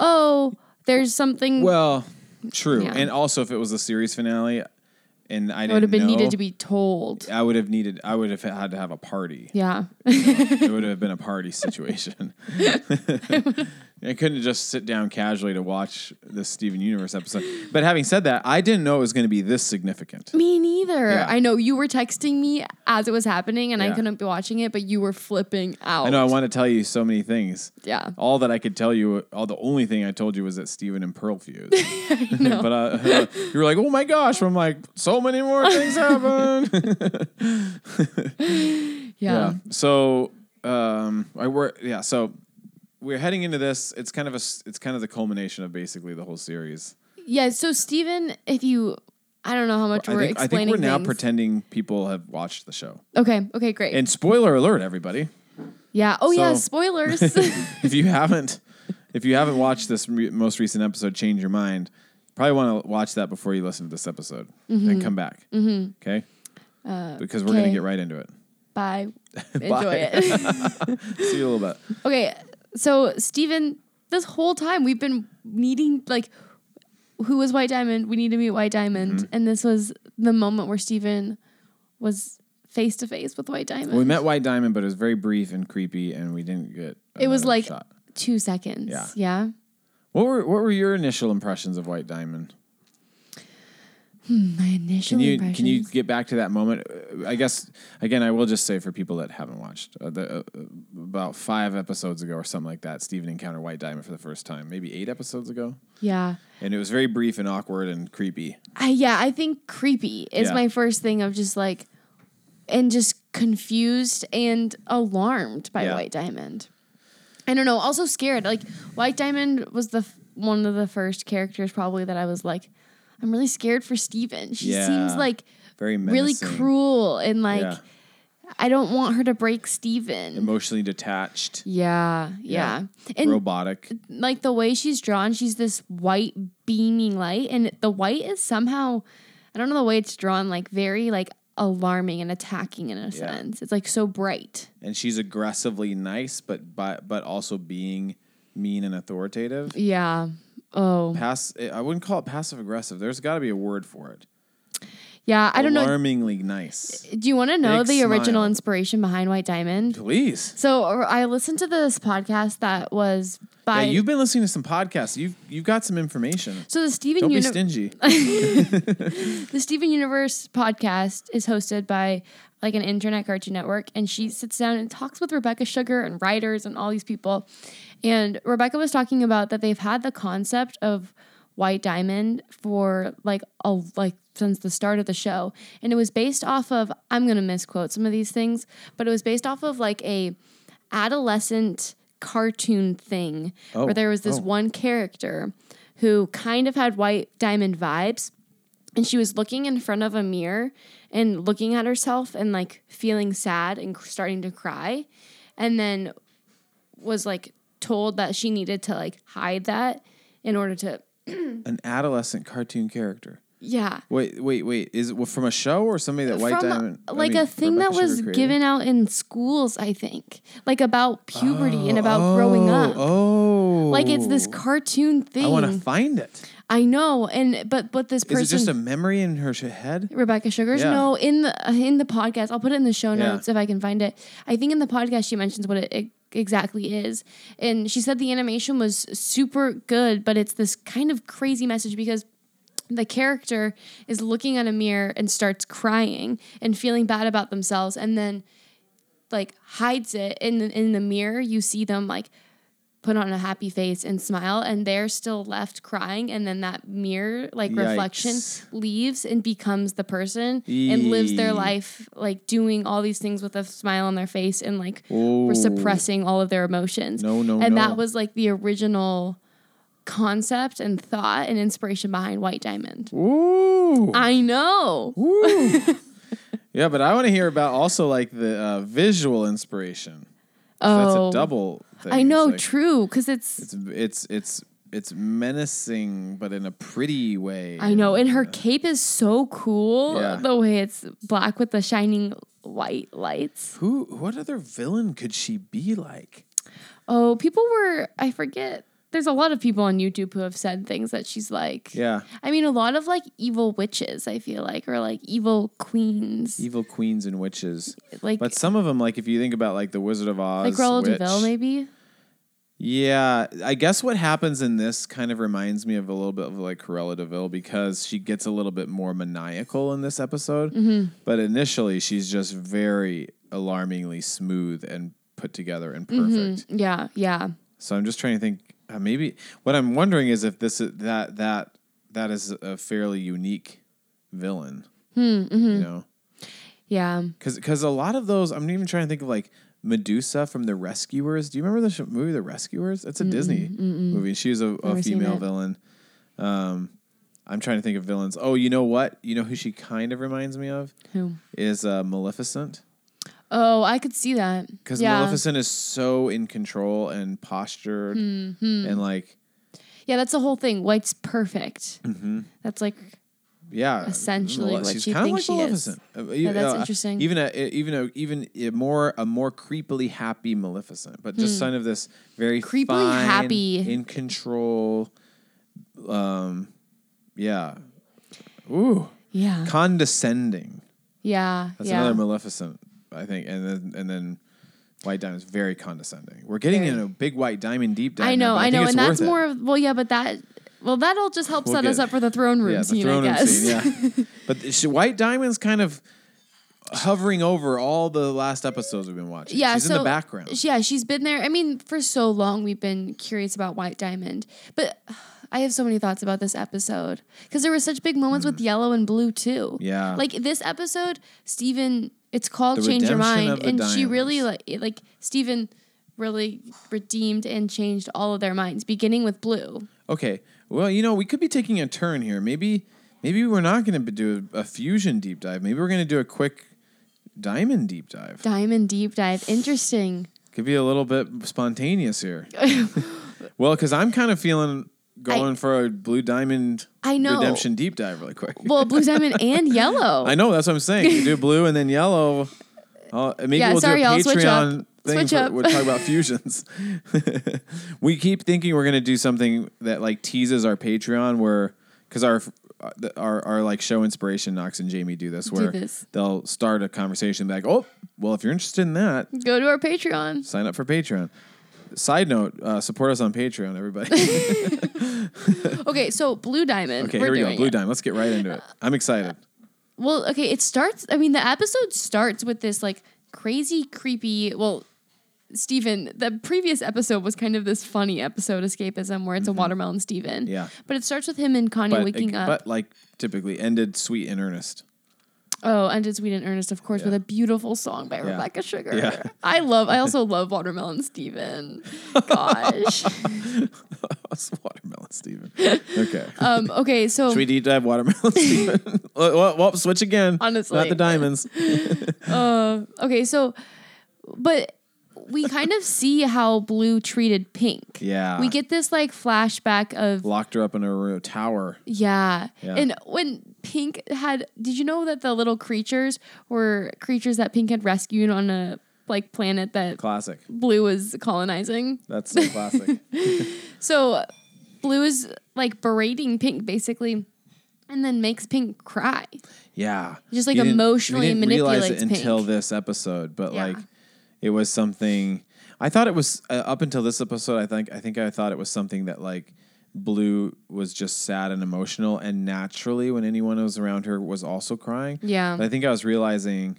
Speaker 1: "Oh, there's something
Speaker 2: Well, true.
Speaker 1: Yeah.
Speaker 2: And also, if it was a series finale, and I
Speaker 1: I would have been
Speaker 2: know,
Speaker 1: needed to be told."
Speaker 2: I would have needed. I would have had to have a party.
Speaker 1: Yeah.
Speaker 2: it would have been a party situation. I couldn't just sit down casually to watch the Steven Universe episode. But having said that, I didn't know it was going to be this significant.
Speaker 1: Me neither.
Speaker 2: Yeah.
Speaker 1: I know you were texting me as it was happening and I couldn't be watching it, but you were flipping out.
Speaker 2: I know I want to tell you so many things.
Speaker 1: Yeah.
Speaker 2: All that I could tell you, all the only thing I told you was that Steven and Pearl fused. but uh, you were like, "Oh my gosh!" I'm like, "So many more things happen."
Speaker 1: Yeah.
Speaker 2: So um, I work. Yeah. So we're heading into this. It's kind of a. It's kind of the culmination of basically the whole series.
Speaker 1: Yeah. So Steven, if you I don't know how much
Speaker 2: I
Speaker 1: we're
Speaker 2: think, I think
Speaker 1: explaining
Speaker 2: we're now
Speaker 1: things.
Speaker 2: pretending people have watched the show.
Speaker 1: Okay. Okay. Great.
Speaker 2: And spoiler alert, everybody!
Speaker 1: yeah. Oh yeah. Spoilers.
Speaker 2: if you haven't, if you haven't watched this re- most recent episode, change your mind. Probably want to watch that before you listen to this episode, and come back. Mm-hmm. Okay. because we're gonna get right into it.
Speaker 1: Bye. Enjoy it.
Speaker 2: See you a little bit.
Speaker 1: okay. So Steven, this whole time we've been needing like who was White Diamond? We need to meet White Diamond.
Speaker 2: Mm-hmm.
Speaker 1: And this was the moment where Steven was face to face with White Diamond.
Speaker 2: We met White Diamond, but it was very brief and creepy, and we didn't get.
Speaker 1: it was like
Speaker 2: shot.
Speaker 1: two seconds.
Speaker 2: Yeah.
Speaker 1: Yeah.
Speaker 2: What were what were your initial impressions of White Diamond?
Speaker 1: My initial
Speaker 2: Can you
Speaker 1: impressions.
Speaker 2: can you get back to that moment? Uh, I guess again, I will just say for people that haven't watched, uh, the, uh, about five episodes ago or something like that, Steven encountered White Diamond for the first time. Maybe eight episodes ago,
Speaker 1: yeah.
Speaker 2: and it was very brief and awkward and creepy.
Speaker 1: I, yeah, I think creepy is
Speaker 2: Yeah.
Speaker 1: my first thing of just like, and just confused and alarmed by
Speaker 2: Yeah.
Speaker 1: White Diamond. I don't know. Also scared. Like White Diamond was the f- one of the first characters probably that I was like, I'm really scared for Steven. She
Speaker 2: Yeah.
Speaker 1: seems like
Speaker 2: Very
Speaker 1: really cruel and like
Speaker 2: Yeah.
Speaker 1: I don't want her to break Steven.
Speaker 2: emotionally detached,
Speaker 1: yeah, yeah, And
Speaker 2: robotic.
Speaker 1: like the way she's drawn, she's this white beaming light, and the white is somehow, I don't know the way it's drawn, like very like alarming and attacking in a sense. It's like so bright.
Speaker 2: and she's aggressively nice, but but but also being mean and authoritative.
Speaker 1: Yeah. Oh,
Speaker 2: Pass. I wouldn't call it passive aggressive. There's got to be a word for it.
Speaker 1: yeah. I don't know.
Speaker 2: Alarmingly nice.
Speaker 1: Do you want to know
Speaker 2: Big
Speaker 1: the original
Speaker 2: smile.
Speaker 1: inspiration behind White Diamond?
Speaker 2: Please.
Speaker 1: So uh, I listened to this podcast that was by
Speaker 2: Yeah, you've been listening to some podcasts. You've you've got some information.
Speaker 1: so the Steven
Speaker 2: Don't be stingy.
Speaker 1: the Steven Universe podcast is hosted by like an internet cartoon network, and she sits down and talks with Rebecca Sugar and writers and all these people. And Rebecca was talking about that they've had the concept of White Diamond for like a like since the start of the show, and it was based off of I'm gonna misquote some of these things, but it was based off of like a adolescent cartoon thing
Speaker 2: Oh,
Speaker 1: where there was this
Speaker 2: oh.
Speaker 1: one character who kind of had White Diamond vibes, and she was looking in front of a mirror and looking at herself and like feeling sad and starting to cry, and then was like told that she needed to like hide that in order to
Speaker 2: An adolescent cartoon character.
Speaker 1: yeah
Speaker 2: Wait, wait, wait. Is it from a show or somebody that White
Speaker 1: from
Speaker 2: Diamond? I
Speaker 1: like
Speaker 2: mean,
Speaker 1: a thing that was given out in schools i think like about puberty and about growing
Speaker 2: Oh,
Speaker 1: up
Speaker 2: Oh,
Speaker 1: like it's this oh. cartoon thing
Speaker 2: I want to find it.
Speaker 1: I know and but but this person
Speaker 2: Is it just a memory in her head?
Speaker 1: Rebecca Sugars.
Speaker 2: Yeah.
Speaker 1: No, in the in the podcast, I'll put it in the show
Speaker 2: Yeah.
Speaker 1: notes if I can find it. I think in the podcast she mentions what it, it exactly is, and she said the animation was super good, but it's this kind of crazy message because the character is looking at a mirror and starts crying and feeling bad about themselves, and then like hides it in the, in the mirror. You see them like put on a happy face and smile and they're still left crying and then that mirror like reflection leaves and becomes the person and lives their life like doing all these things with a smile on their face and like
Speaker 2: Oh.
Speaker 1: suppressing all of their emotions
Speaker 2: No, no,
Speaker 1: and
Speaker 2: no.
Speaker 1: that was like the original concept and thought and inspiration behind white diamond
Speaker 2: Ooh.
Speaker 1: i know
Speaker 2: Ooh. yeah, but I want to hear about also like the uh, visual inspiration.
Speaker 1: oh
Speaker 2: That's a double thing.
Speaker 1: i know
Speaker 2: like-
Speaker 1: true because it's
Speaker 2: It's it's it's it's menacing, but in a pretty way.
Speaker 1: I know, and her cape is so cool.
Speaker 2: Yeah.
Speaker 1: The way it's black with the shining white lights.
Speaker 2: Who? What other villain could she be like?
Speaker 1: Oh, people were I forget. There's a lot of people on YouTube who have said things that she's like.
Speaker 2: Yeah,
Speaker 1: I mean, a lot of like evil witches. I feel like, or like evil queens.
Speaker 2: evil queens and witches.
Speaker 1: like
Speaker 2: But some of them, like if you think about like the Wizard of Oz,
Speaker 1: like
Speaker 2: witch,
Speaker 1: de Vil, maybe.
Speaker 2: Yeah, I guess what happens in this kind of reminds me of a little bit of like Cruella de Vil because she gets a little bit more maniacal in this episode.
Speaker 1: Mm-hmm.
Speaker 2: But initially, she's just very alarmingly smooth and put together and perfect.
Speaker 1: Yeah, yeah.
Speaker 2: So I'm just trying to think. Uh, maybe what I'm wondering is if this is that that that is a fairly unique villain.
Speaker 1: Hmm, mm-hmm.
Speaker 2: You know,
Speaker 1: Yeah.
Speaker 2: because because a lot of those I'm even trying to think of like Medusa from The Rescuers. Do you remember the sh- movie The Rescuers? It's a Disney movie. She was a, a female villain. Um, I'm trying to think of villains. Oh, you know what? You know who she kind of reminds me of
Speaker 1: Who?
Speaker 2: is uh, Maleficent.
Speaker 1: Oh, I could see that.
Speaker 2: Because
Speaker 1: yeah.
Speaker 2: Maleficent is so in control and postured
Speaker 1: Mm-hmm.
Speaker 2: and like
Speaker 1: Yeah, that's the whole thing. White's perfect.
Speaker 2: Mm-hmm.
Speaker 1: That's like
Speaker 2: yeah,
Speaker 1: Essentially
Speaker 2: Male-
Speaker 1: what
Speaker 2: she's
Speaker 1: she
Speaker 2: kinda like
Speaker 1: she.
Speaker 2: Maleficent. Uh,
Speaker 1: Yeah, that's
Speaker 2: uh,
Speaker 1: interesting.
Speaker 2: Even a even a even a more a more creepily happy Maleficent, but just kind of this very
Speaker 1: Hmm. Creepily
Speaker 2: fine,
Speaker 1: happy.
Speaker 2: in control. Um, yeah. Ooh,
Speaker 1: yeah,
Speaker 2: condescending.
Speaker 1: yeah,
Speaker 2: That's
Speaker 1: yeah.
Speaker 2: another Maleficent, I think, and then and then. White Diamond is very condescending. We're getting
Speaker 1: Very.
Speaker 2: in a big white diamond deep dive.
Speaker 1: I know,
Speaker 2: now, but
Speaker 1: I know, and that's
Speaker 2: it.
Speaker 1: more of well, yeah, but that well, that'll just help
Speaker 2: We'll
Speaker 1: set us up for the throne room
Speaker 2: yeah, the
Speaker 1: scene,
Speaker 2: throne
Speaker 1: I guess.
Speaker 2: scene. Yeah, but she, White Diamond's kind of hovering over all the last episodes we've been watching.
Speaker 1: Yeah,
Speaker 2: she's
Speaker 1: so
Speaker 2: in the background.
Speaker 1: Yeah, she's been there. I mean, for so long we've been curious about White Diamond, but I have so many thoughts about this episode because there were such big moments hmm. with yellow and blue too.
Speaker 2: Yeah.
Speaker 1: like this episode, Steven. It's called
Speaker 2: The
Speaker 1: Change Your Mind, and she really like like Steven really redeemed and changed all of their minds, beginning with blue.
Speaker 2: Okay, well, you know, we could be taking a turn here. Maybe, maybe we're not going to do a, a fusion deep dive. Maybe we're going to do a quick diamond deep dive.
Speaker 1: Diamond deep dive, interesting.
Speaker 2: Could be a little bit spontaneous here. well, because I'm kind of feeling going for a blue diamond
Speaker 1: I know.
Speaker 2: redemption deep dive really quick.
Speaker 1: Well, blue diamond and yellow.
Speaker 2: I know that's what I'm saying. You do blue and then yellow. Uh, maybe
Speaker 1: Yeah,
Speaker 2: we'll
Speaker 1: sorry,
Speaker 2: do a
Speaker 1: y'all. Switch up.
Speaker 2: Patreon thing. For-
Speaker 1: up.
Speaker 2: We'll talk about fusions. we keep thinking we're gonna do something that like teases our Patreon, where because our our our like show inspiration Knox and Jamie do this, where
Speaker 1: this.
Speaker 2: they'll start a conversation like, oh, well, if you're interested in that,
Speaker 1: Go to our Patreon.
Speaker 2: sign up for Patreon. Side note: uh, support us on Patreon, everybody.
Speaker 1: Okay, so blue diamond.
Speaker 2: okay, here we go. Blue
Speaker 1: it.
Speaker 2: Dime. Let's get right into it. I'm excited.
Speaker 1: Well, okay, it starts. I mean, the episode starts with this like crazy, creepy. Well, Steven, the previous episode was kind of this funny episode, escapism, where it's a watermelon Steven.
Speaker 2: Mm-hmm. Yeah.
Speaker 1: But it starts with him and Connie
Speaker 2: but,
Speaker 1: waking up.
Speaker 2: but like typically ended sweet and earnest.
Speaker 1: Oh, and it's Sweet and Earnest, of course, with a beautiful song by
Speaker 2: Yeah.
Speaker 1: Rebecca Sugar.
Speaker 2: Yeah.
Speaker 1: I love, I also love Watermelon Steven. Gosh.
Speaker 2: Watermelon, Steven. Okay.
Speaker 1: um, okay, so
Speaker 2: Should we deep dive watermelon, Steven? well, well, well, switch again.
Speaker 1: Honestly.
Speaker 2: Not the diamonds.
Speaker 1: Uh, okay, so, but we kind of see how Blue treated Pink.
Speaker 2: Yeah.
Speaker 1: We get this like flashback of
Speaker 2: Locked her up in a tower.
Speaker 1: yeah.
Speaker 2: Yeah.
Speaker 1: and when Pink had, did you know that the little creatures were creatures that Pink had rescued on a like planet that
Speaker 2: Classic.
Speaker 1: Blue was colonizing?
Speaker 2: That's so classic.
Speaker 1: So Blue is like berating Pink basically, and then makes Pink cry.
Speaker 2: Yeah.
Speaker 1: Just, like,
Speaker 2: didn't-
Speaker 1: emotionally
Speaker 2: didn't realize
Speaker 1: manipulates
Speaker 2: it until this episode, but
Speaker 1: Yeah.
Speaker 2: like it was something I thought it was uh, up until this episode I think I think I thought it was something that like Blue was just sad and emotional and naturally when anyone was around her was also crying.
Speaker 1: Yeah.
Speaker 2: But I think I was realizing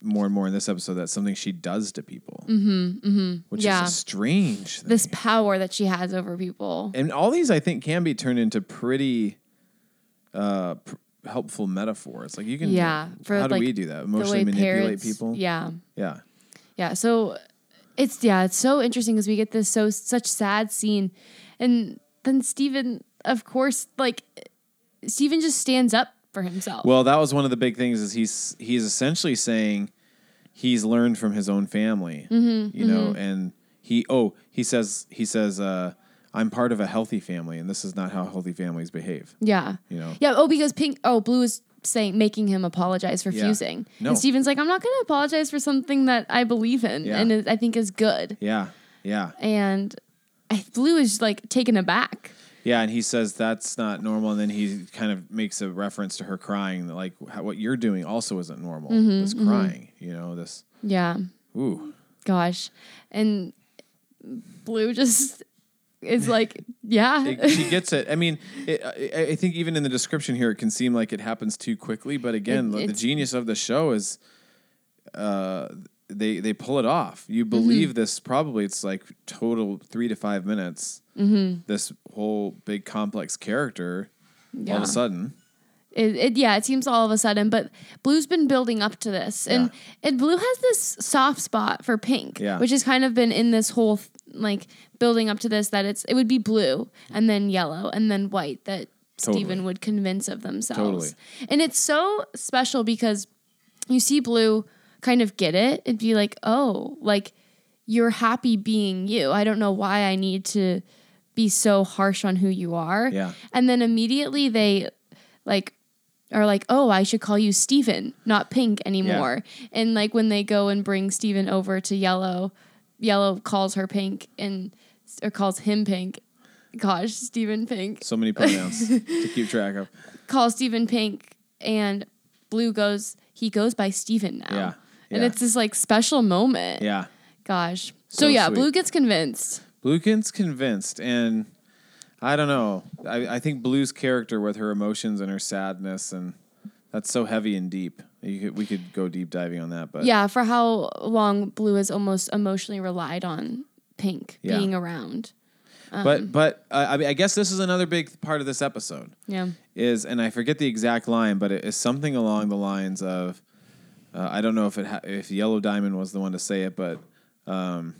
Speaker 2: more and more in this episode that something she does to people. Mm-hmm, mm-hmm. Which
Speaker 1: Yeah.
Speaker 2: is a strange thing.
Speaker 1: This power that she has over people.
Speaker 2: and all these I think can be turned into pretty uh, pr- helpful metaphors. Like you can,
Speaker 1: Yeah, for,
Speaker 2: how do we do that? Emotionally manipulate
Speaker 1: parents,
Speaker 2: people.
Speaker 1: Yeah.
Speaker 2: yeah,
Speaker 1: Yeah. So it's yeah, it's so interesting because we get this so such sad scene, and then Steven, of course, like Steven just stands up for himself.
Speaker 2: Well, that was one of the big things. Is he's he's essentially saying he's learned from his own family,
Speaker 1: Mm-hmm,
Speaker 2: you know, and he oh he says he says uh, I'm part of a healthy family, and this is not how healthy families behave.
Speaker 1: yeah.
Speaker 2: You know,
Speaker 1: Yeah. Oh, because Pink. Oh, Blue is saying making him apologize for
Speaker 2: Yeah.
Speaker 1: fusing,
Speaker 2: No.
Speaker 1: and Steven's like, I'm not going to apologize for something that I believe in
Speaker 2: Yeah.
Speaker 1: and I think is good.
Speaker 2: yeah, yeah,
Speaker 1: And Blue is like taken aback.
Speaker 2: yeah, and he says that's not normal, and then he kind of makes a reference to her crying, like how, what you're doing also isn't normal.
Speaker 1: Mm-hmm,
Speaker 2: this crying, you know, this
Speaker 1: Yeah.
Speaker 2: ooh.
Speaker 1: Gosh. And Blue just is like, yeah.
Speaker 2: it, she gets it. I mean, it, I, I think even in the description here, it can seem like it happens too quickly. But again,
Speaker 1: It-
Speaker 2: the genius of the show is, uh, they they pull it off. You
Speaker 1: Mm-hmm.
Speaker 2: believe this. Probably it's like total three to five minutes.
Speaker 1: Mm-hmm.
Speaker 2: This whole big complex character, all of a sudden,
Speaker 1: It, it yeah, it seems all of a sudden, but Blue's been building up to this, and and Blue has this soft spot for Pink,
Speaker 2: Yeah.
Speaker 1: which has kind of been in this whole like building up to this that it's it would be blue and then yellow and then white that
Speaker 2: Totally.
Speaker 1: Steven would convince of themselves,
Speaker 2: Totally.
Speaker 1: and it's so special because you see Blue kind of get it and be like, oh, like you're happy being you. I don't know why I need to be so harsh on who you are.
Speaker 2: Yeah.
Speaker 1: And then immediately they like are like, oh, I should call you Steven, not Pink anymore. Yeah. And like when they go and bring Steven over to Yellow, Yellow calls her Pink and or calls him Pink. Gosh, Steven Pink
Speaker 2: so many pronouns to keep track of.
Speaker 1: calls Steven Pink and Blue goes, he goes by Steven now.
Speaker 2: Yeah.
Speaker 1: And it's this like special moment.
Speaker 2: Yeah.
Speaker 1: Gosh. So,
Speaker 2: So
Speaker 1: yeah,
Speaker 2: sweet.
Speaker 1: Blue gets convinced.
Speaker 2: Bluekin's convinced, and I don't know. I, I think Blue's character with her emotions and her sadness, and that's so heavy and deep. You could, we could go deep diving on that, but
Speaker 1: Yeah, for how long Blue has almost emotionally relied on Pink
Speaker 2: Yeah.
Speaker 1: being around.
Speaker 2: but but uh, I mean, I guess this is another big part of this episode
Speaker 1: Yeah.
Speaker 2: is, and I forget the exact line, but it is something along the lines of, uh, I don't know if it ha- if Yellow Diamond was the one to say it, but um,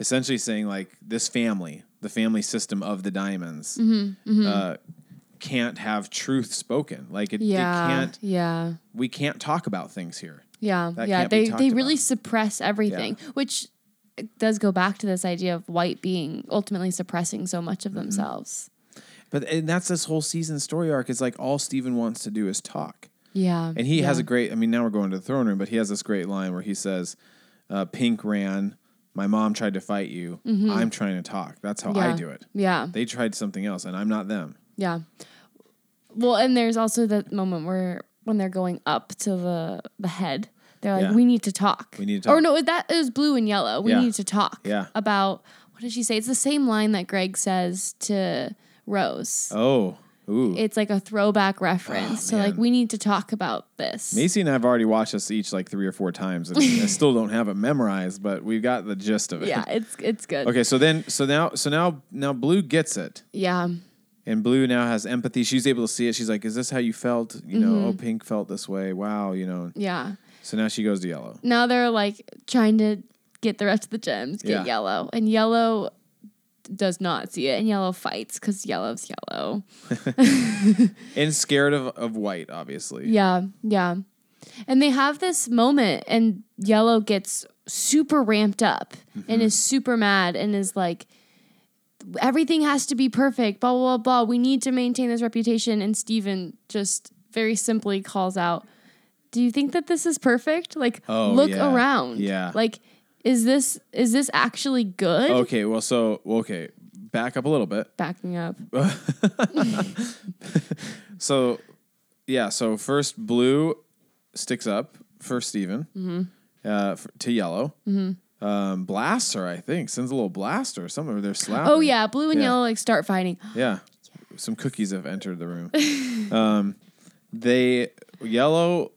Speaker 2: essentially saying like this family, the family system of the diamonds,
Speaker 1: Mm-hmm,
Speaker 2: Uh, can't have truth spoken. Like it,
Speaker 1: Yeah.
Speaker 2: it can't.
Speaker 1: Yeah.
Speaker 2: We can't talk about things here.
Speaker 1: Yeah.
Speaker 2: That
Speaker 1: yeah. They they really
Speaker 2: about.
Speaker 1: suppress everything, which does go back to this idea of white being ultimately suppressing so much of
Speaker 2: Mm-hmm.
Speaker 1: themselves.
Speaker 2: But and that's this whole season story arc. Is like all Steven wants to do is talk.
Speaker 1: Yeah.
Speaker 2: And he has a great. I mean, now we're going to the throne room, but he has this great line where he says, uh, "Pink ran. My mom tried to fight you. I'm trying to talk. That's how I
Speaker 1: Mm-hmm.
Speaker 2: Do it.
Speaker 1: Yeah.
Speaker 2: They tried something else, and I'm not them.
Speaker 1: Yeah. Well, and there's also that moment where when they're going up to the the head, they're like,
Speaker 2: Yeah.
Speaker 1: "We need to talk."
Speaker 2: We need to talk.
Speaker 1: Or no, that is blue and yellow. We
Speaker 2: Yeah.
Speaker 1: need to talk.
Speaker 2: Yeah.
Speaker 1: About what did she say? It's the same line that Greg says to Rose.
Speaker 2: Oh, Ooh.
Speaker 1: it's like a throwback reference. so like
Speaker 2: Oh,
Speaker 1: we need to talk about this.
Speaker 2: Macy and I have already watched this each like three or four times, and I still don't have it memorized, but we've got the gist of it.
Speaker 1: Yeah, it's it's good.
Speaker 2: Okay, so then, so now, so now, now, Blue gets it,
Speaker 1: Yeah.
Speaker 2: and Blue now has empathy. She's able to see it. She's like, "Is this how you felt? You know,
Speaker 1: Mm-hmm.
Speaker 2: oh, Pink felt this way. Wow, you know."
Speaker 1: Yeah.
Speaker 2: So now she goes to Yellow.
Speaker 1: Now they're like trying to get the rest of the gems, get
Speaker 2: Yeah.
Speaker 1: yellow. And yellow does not see it. And yellow fights because yellow's yellow.
Speaker 2: and scared of, of white, obviously.
Speaker 1: Yeah. Yeah. And they have this moment, and yellow gets super ramped up
Speaker 2: Mm-hmm.
Speaker 1: and is super mad and is like, everything has to be perfect, blah, blah, blah, blah. We need to maintain this reputation. And Steven just very simply calls out, Do you think that this is perfect? Like,
Speaker 2: Oh,
Speaker 1: look
Speaker 2: yeah.
Speaker 1: around.
Speaker 2: Yeah.
Speaker 1: Like, is this is this actually good?
Speaker 2: Okay, well, so okay, back up a little bit.
Speaker 1: Backing up.
Speaker 2: So, yeah, so first Blue sticks up for Steven
Speaker 1: Mm-hmm.
Speaker 2: uh, f to Yellow. Um, blasts her, I think, sends a little blast or something. Or they're slapping.
Speaker 1: Oh yeah, blue and
Speaker 2: Yeah.
Speaker 1: yellow like start fighting.
Speaker 2: Yeah. Some cookies have entered the room. um, they yellow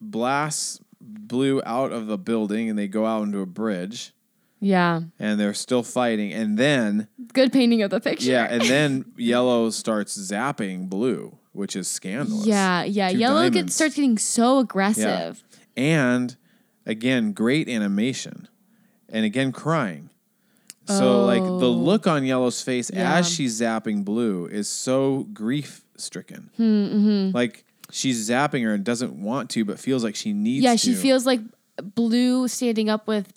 Speaker 2: blasts blue out of the building and they go out into a bridge
Speaker 1: Yeah.
Speaker 2: and they're still fighting. And then
Speaker 1: Good painting of the picture.
Speaker 2: yeah, and then yellow starts zapping blue, which is scandalous.
Speaker 1: Yeah, yeah.
Speaker 2: Two
Speaker 1: Yellow gets starts getting so aggressive.
Speaker 2: And again, great animation. And again, crying. So like the
Speaker 1: Oh.
Speaker 2: look on Yellow's face
Speaker 1: Yeah.
Speaker 2: as she's zapping Blue is so grief stricken.
Speaker 1: Hmm, mm-hmm.
Speaker 2: Like she's zapping her and doesn't want to, but feels like she needs to
Speaker 1: Yeah,
Speaker 2: to.
Speaker 1: she feels like blue standing up with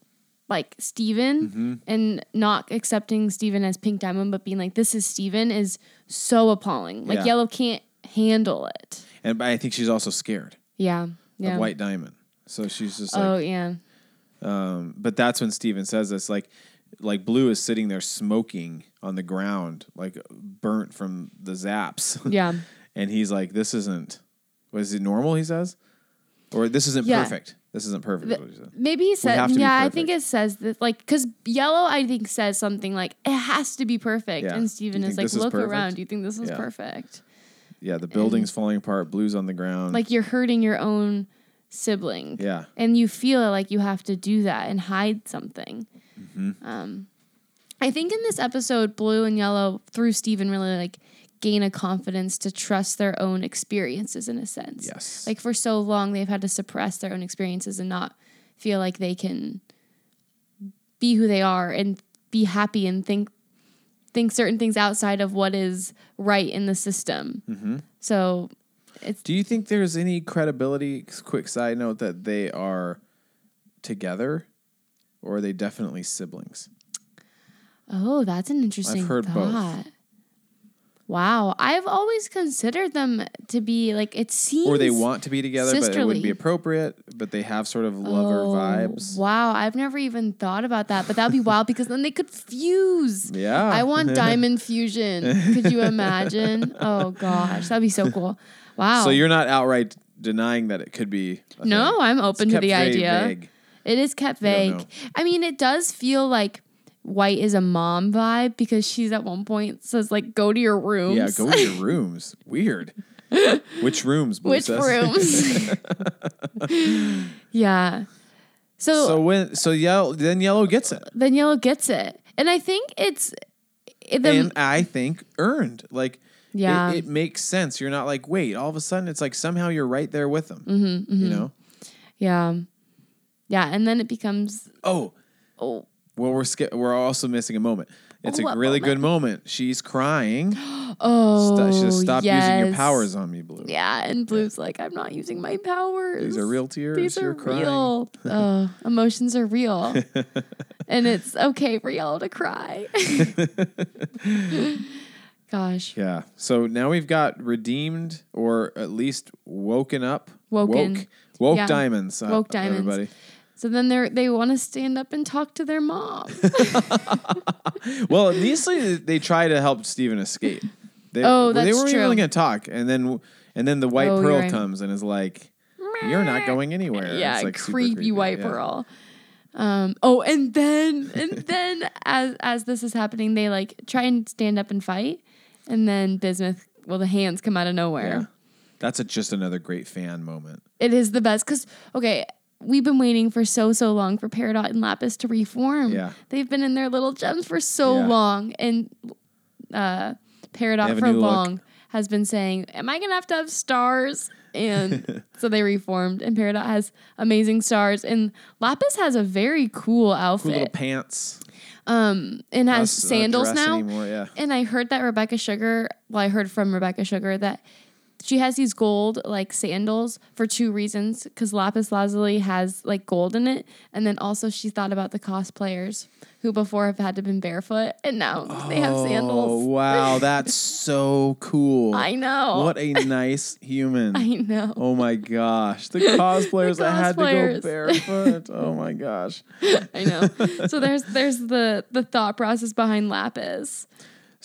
Speaker 1: like Steven
Speaker 2: Mm-hmm.
Speaker 1: and not accepting Steven as Pink Diamond, but being like, this is Steven is so appalling. Like
Speaker 2: Yeah.
Speaker 1: Yellow can't handle it.
Speaker 2: and I think she's also scared
Speaker 1: Yeah. Yeah.
Speaker 2: of White Diamond. So she's just like,
Speaker 1: oh yeah.
Speaker 2: um, but that's when Steven says this, like, like Blue is sitting there smoking on the ground, like burnt from the zaps.
Speaker 1: Yeah.
Speaker 2: and he's like, "This isn't. Was it normal?" He says, or "This isn't
Speaker 1: Yeah.
Speaker 2: perfect. This isn't perfect." is what he said.
Speaker 1: Maybe he said, yeah, I think it says that, like, because yellow, I think, says something like, it has to be perfect.
Speaker 2: Yeah.
Speaker 1: And Steven is like,
Speaker 2: is
Speaker 1: look around. Do you think this is
Speaker 2: Yeah.
Speaker 1: perfect?
Speaker 2: Yeah, the building's falling apart. Blue's on the ground.
Speaker 1: Like, you're hurting your own sibling.
Speaker 2: yeah,
Speaker 1: And you feel like you have to do that and hide something.
Speaker 2: Mm-hmm.
Speaker 1: Um, I think in this episode, blue and yellow, through Steven, really like gain a confidence to trust their own experiences in a sense.
Speaker 2: Yes.
Speaker 1: Like for so long, they've had to suppress their own experiences and not feel like they can be who they are and be happy and think think certain things outside of what is right in the system.
Speaker 2: Mm-hmm.
Speaker 1: So
Speaker 2: Do you think there's any credibility? Quick side note that they are together, or are they definitely siblings?
Speaker 1: Oh, that's an interesting I've
Speaker 2: heard both.
Speaker 1: Wow, I've always considered them to be like it seems.
Speaker 2: Or they want to be together, but it wouldn't be appropriate. But they have sort of lover
Speaker 1: Oh,
Speaker 2: vibes.
Speaker 1: Wow, I've never even thought about that, but that'd be wild because then they could fuse.
Speaker 2: Yeah.
Speaker 1: I want diamond fusion. Could you imagine? Oh gosh, that'd be so cool. Wow.
Speaker 2: So you're not outright denying that it could be.
Speaker 1: no,
Speaker 2: thing.
Speaker 1: I'm
Speaker 2: It's
Speaker 1: open to
Speaker 2: kept
Speaker 1: the idea.
Speaker 2: vague.
Speaker 1: It is kept vague. I mean, it does feel like White is a mom vibe because she's at one point says like, "Go to your rooms."
Speaker 2: Yeah, go to your rooms. Weird. Which rooms? Blue
Speaker 1: Which rooms? yeah. So,
Speaker 2: So when so yellow then yellow gets it,
Speaker 1: then Yellow gets it, and I think it's the
Speaker 2: and I think earned. Like
Speaker 1: Yeah.
Speaker 2: it, it makes sense. You're not like wait. All of a sudden, it's like somehow you're right there with them.
Speaker 1: Mm-hmm,
Speaker 2: You know.
Speaker 1: yeah, yeah, and then it becomes
Speaker 2: Oh
Speaker 1: oh
Speaker 2: well, we're sk- we're also missing a moment. It's
Speaker 1: Oh,
Speaker 2: a really good moment. She's crying.
Speaker 1: oh
Speaker 2: St- she says, stop using your
Speaker 1: yes.
Speaker 2: powers on me, Blue.
Speaker 1: Yeah, and Blue's like, I'm not using my powers.
Speaker 2: These are real tears.
Speaker 1: These
Speaker 2: You're
Speaker 1: are
Speaker 2: crying.
Speaker 1: real. oh, emotions are real. and it's okay for Yellow to cry. Gosh.
Speaker 2: Yeah. So now we've got redeemed or at least woken up.
Speaker 1: Woken.
Speaker 2: Woke. Woke
Speaker 1: Yeah.
Speaker 2: diamonds. uh,
Speaker 1: Woke diamonds.
Speaker 2: Everybody.
Speaker 1: So then they they want to stand up and talk to their mom.
Speaker 2: Well, initially they try to help Steven escape. They,
Speaker 1: Oh,
Speaker 2: they weren't
Speaker 1: true.
Speaker 2: even going to talk, and then and then the white
Speaker 1: Oh,
Speaker 2: pearl
Speaker 1: right.
Speaker 2: comes and is like, "You're not going anywhere."
Speaker 1: yeah,
Speaker 2: It's like super
Speaker 1: creepy, white
Speaker 2: yeah.
Speaker 1: pearl. Um, oh, and then and then as as this is happening, they like try and stand up and fight, and then Bismuth well, the hands come out of nowhere.
Speaker 2: Yeah. That's a, just another great fan moment.
Speaker 1: It is the best because okay, we've been waiting for so so long for Peridot and Lapis to reform.
Speaker 2: Yeah.
Speaker 1: they've been in their little gems for so
Speaker 2: Yeah.
Speaker 1: long, and uh, Peridot for
Speaker 2: new look.
Speaker 1: long has been saying, "Am I gonna have to have stars?" And so they reformed, and Peridot has amazing stars, and Lapis has a very cool outfit
Speaker 2: Cool little pants.
Speaker 1: and has
Speaker 2: Us, uh,
Speaker 1: sandals now.
Speaker 2: Anymore, yeah.
Speaker 1: And I heard that Rebecca Sugar, well, I heard from Rebecca Sugar that she has these gold like sandals for two reasons. Because Lapis Lazuli has like gold in it, and then also she thought about the cosplayers who before have had to been barefoot, and now they have
Speaker 2: Oh
Speaker 1: sandals.
Speaker 2: wow, that's so cool.
Speaker 1: I know.
Speaker 2: What a nice human.
Speaker 1: I know.
Speaker 2: Oh my gosh. The cosplayers that had to go barefoot. Oh my gosh.
Speaker 1: I know. so there's there's the the thought process behind Lapis.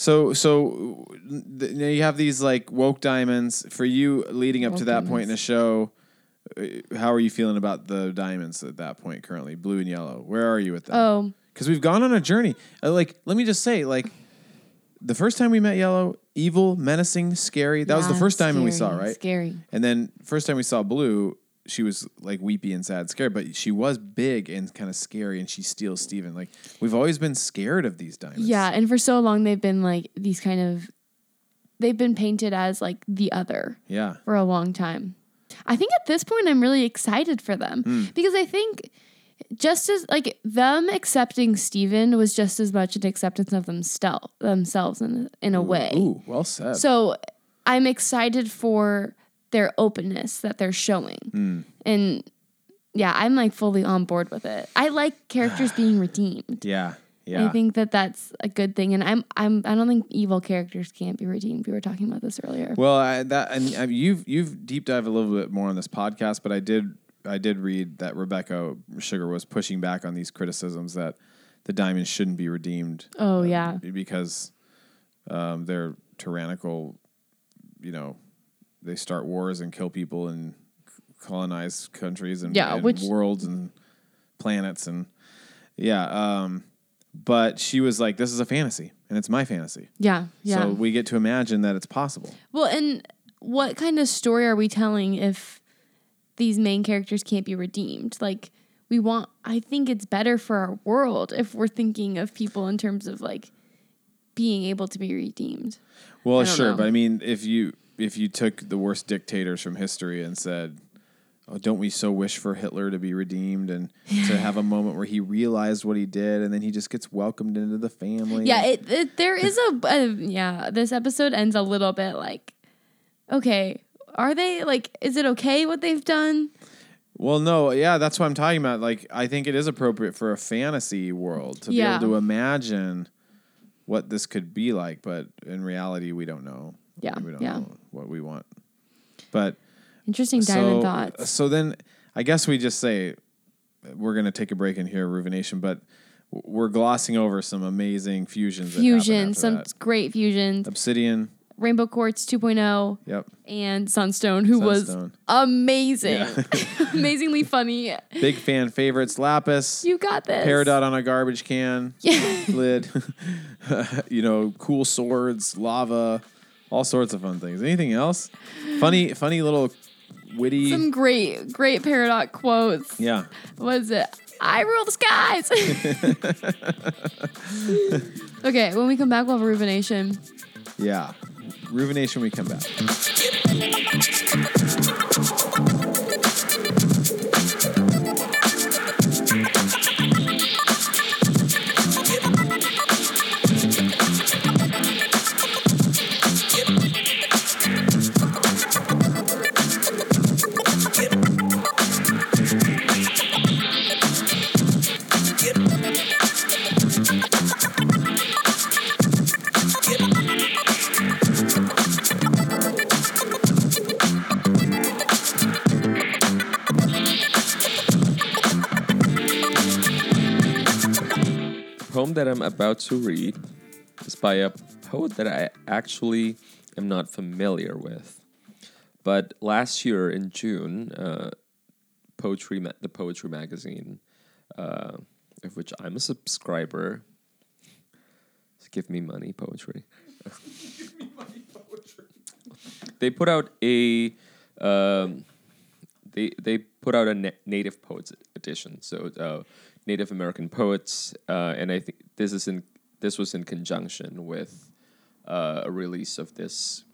Speaker 2: So so th- now you have these like woke diamonds for you leading up to
Speaker 1: Woke
Speaker 2: that point in the show. uh, How are you feeling about the diamonds at that point currently, blue and yellow? Where are you with that?
Speaker 1: Oh,
Speaker 2: Because we've gone on a journey. Uh, like, let me just say, like, the first time we met Yellow, evil, menacing, scary. That was the
Speaker 1: yeah,
Speaker 2: first diamond we saw,
Speaker 1: scary,
Speaker 2: right?
Speaker 1: Scary.
Speaker 2: And then first time we saw Blue, she was like weepy and sad, scared, but she was big and kind of scary, and she steals Steven. Like we've always been scared of these diamonds.
Speaker 1: Yeah, and for so long they've been like these kind of they've been painted as like the other
Speaker 2: yeah,
Speaker 1: for a long time. I think at this point I'm really excited for them
Speaker 2: Hmm.
Speaker 1: because I think just as like them accepting Steven was just as much an acceptance of themstel- themselves in in a way.
Speaker 2: Ooh, well said.
Speaker 1: So I'm excited for their openness that they're showing.
Speaker 2: Hmm.
Speaker 1: And yeah, I'm like fully on board with it. I like characters being redeemed.
Speaker 2: yeah, yeah.
Speaker 1: I think that that's a good thing, and I'm I'm I don't think evil characters can't be redeemed. We were talking about this earlier.
Speaker 2: Well, I, that and I, you've you've deep dive a little bit more on this podcast, but I did I did read that Rebecca Sugar was pushing back on these criticisms that the diamonds shouldn't be redeemed
Speaker 1: oh yeah,
Speaker 2: because um, they're tyrannical. You know, they start wars and kill people and colonize countries and,
Speaker 1: Yeah,
Speaker 2: and
Speaker 1: which-
Speaker 2: worlds and planets and yeah. Um, but she was like, "This is a fantasy, and it's my fantasy."
Speaker 1: yeah, yeah.
Speaker 2: So we get to imagine that it's possible.
Speaker 1: well, and what kind of story are we telling if these main characters can't be redeemed? Like we want. I think it's better for our world if we're thinking of people in terms of like being able to be redeemed.
Speaker 2: Well, sure,
Speaker 1: know.
Speaker 2: but I mean, if you if you took the worst dictators from history and said, "Oh, don't we so wish for Hitler to be redeemed and to have a moment where he realized what he did, and then he just gets welcomed into the family"?
Speaker 1: Yeah, it, it there is a, a yeah. This episode ends a little bit like, okay, are they like? Is it okay what they've done?
Speaker 2: Well, no, yeah, that's what I'm talking about. Like, I think it is appropriate for a fantasy world to
Speaker 1: Yeah.
Speaker 2: be able to imagine what this could be like, but in reality, we don't know.
Speaker 1: Yeah,
Speaker 2: we don't
Speaker 1: yeah.
Speaker 2: know what we want. But
Speaker 1: Interesting diamond
Speaker 2: so,
Speaker 1: thoughts.
Speaker 2: So then, I guess we just say we're going to take a break in here, Ruvenation, but we're glossing over some amazing fusions. that happen
Speaker 1: Fusion, some
Speaker 2: that.
Speaker 1: great fusions.
Speaker 2: Obsidian.
Speaker 1: Rainbow Quartz 2.0
Speaker 2: Yep.
Speaker 1: and Sunstone, who was amazing,
Speaker 2: Yeah.
Speaker 1: amazingly funny.
Speaker 2: Big fan favorites. Lapis.
Speaker 1: You got this.
Speaker 2: Peridot on a garbage can
Speaker 1: Yeah.
Speaker 2: lid. you know, cool swords, lava, all sorts of fun things. Anything else? Funny, funny little witty.
Speaker 1: Some great, great Peridot quotes.
Speaker 2: yeah.
Speaker 1: What is it? I rule the skies. okay, when we come back, we'll have a ruvination.
Speaker 2: Yeah. Ruvenation when we come back.
Speaker 4: Poem that I'm about to read is by a poet that I actually am not familiar with. But last year in June, uh, poetry, ma- the poetry magazine, uh, of which I'm a subscriber, give me money, poetry. they put out a um, they they put out a na- Native Poets edition. So uh, Native American poets, uh, and I think this is in this was in conjunction with uh, a release of this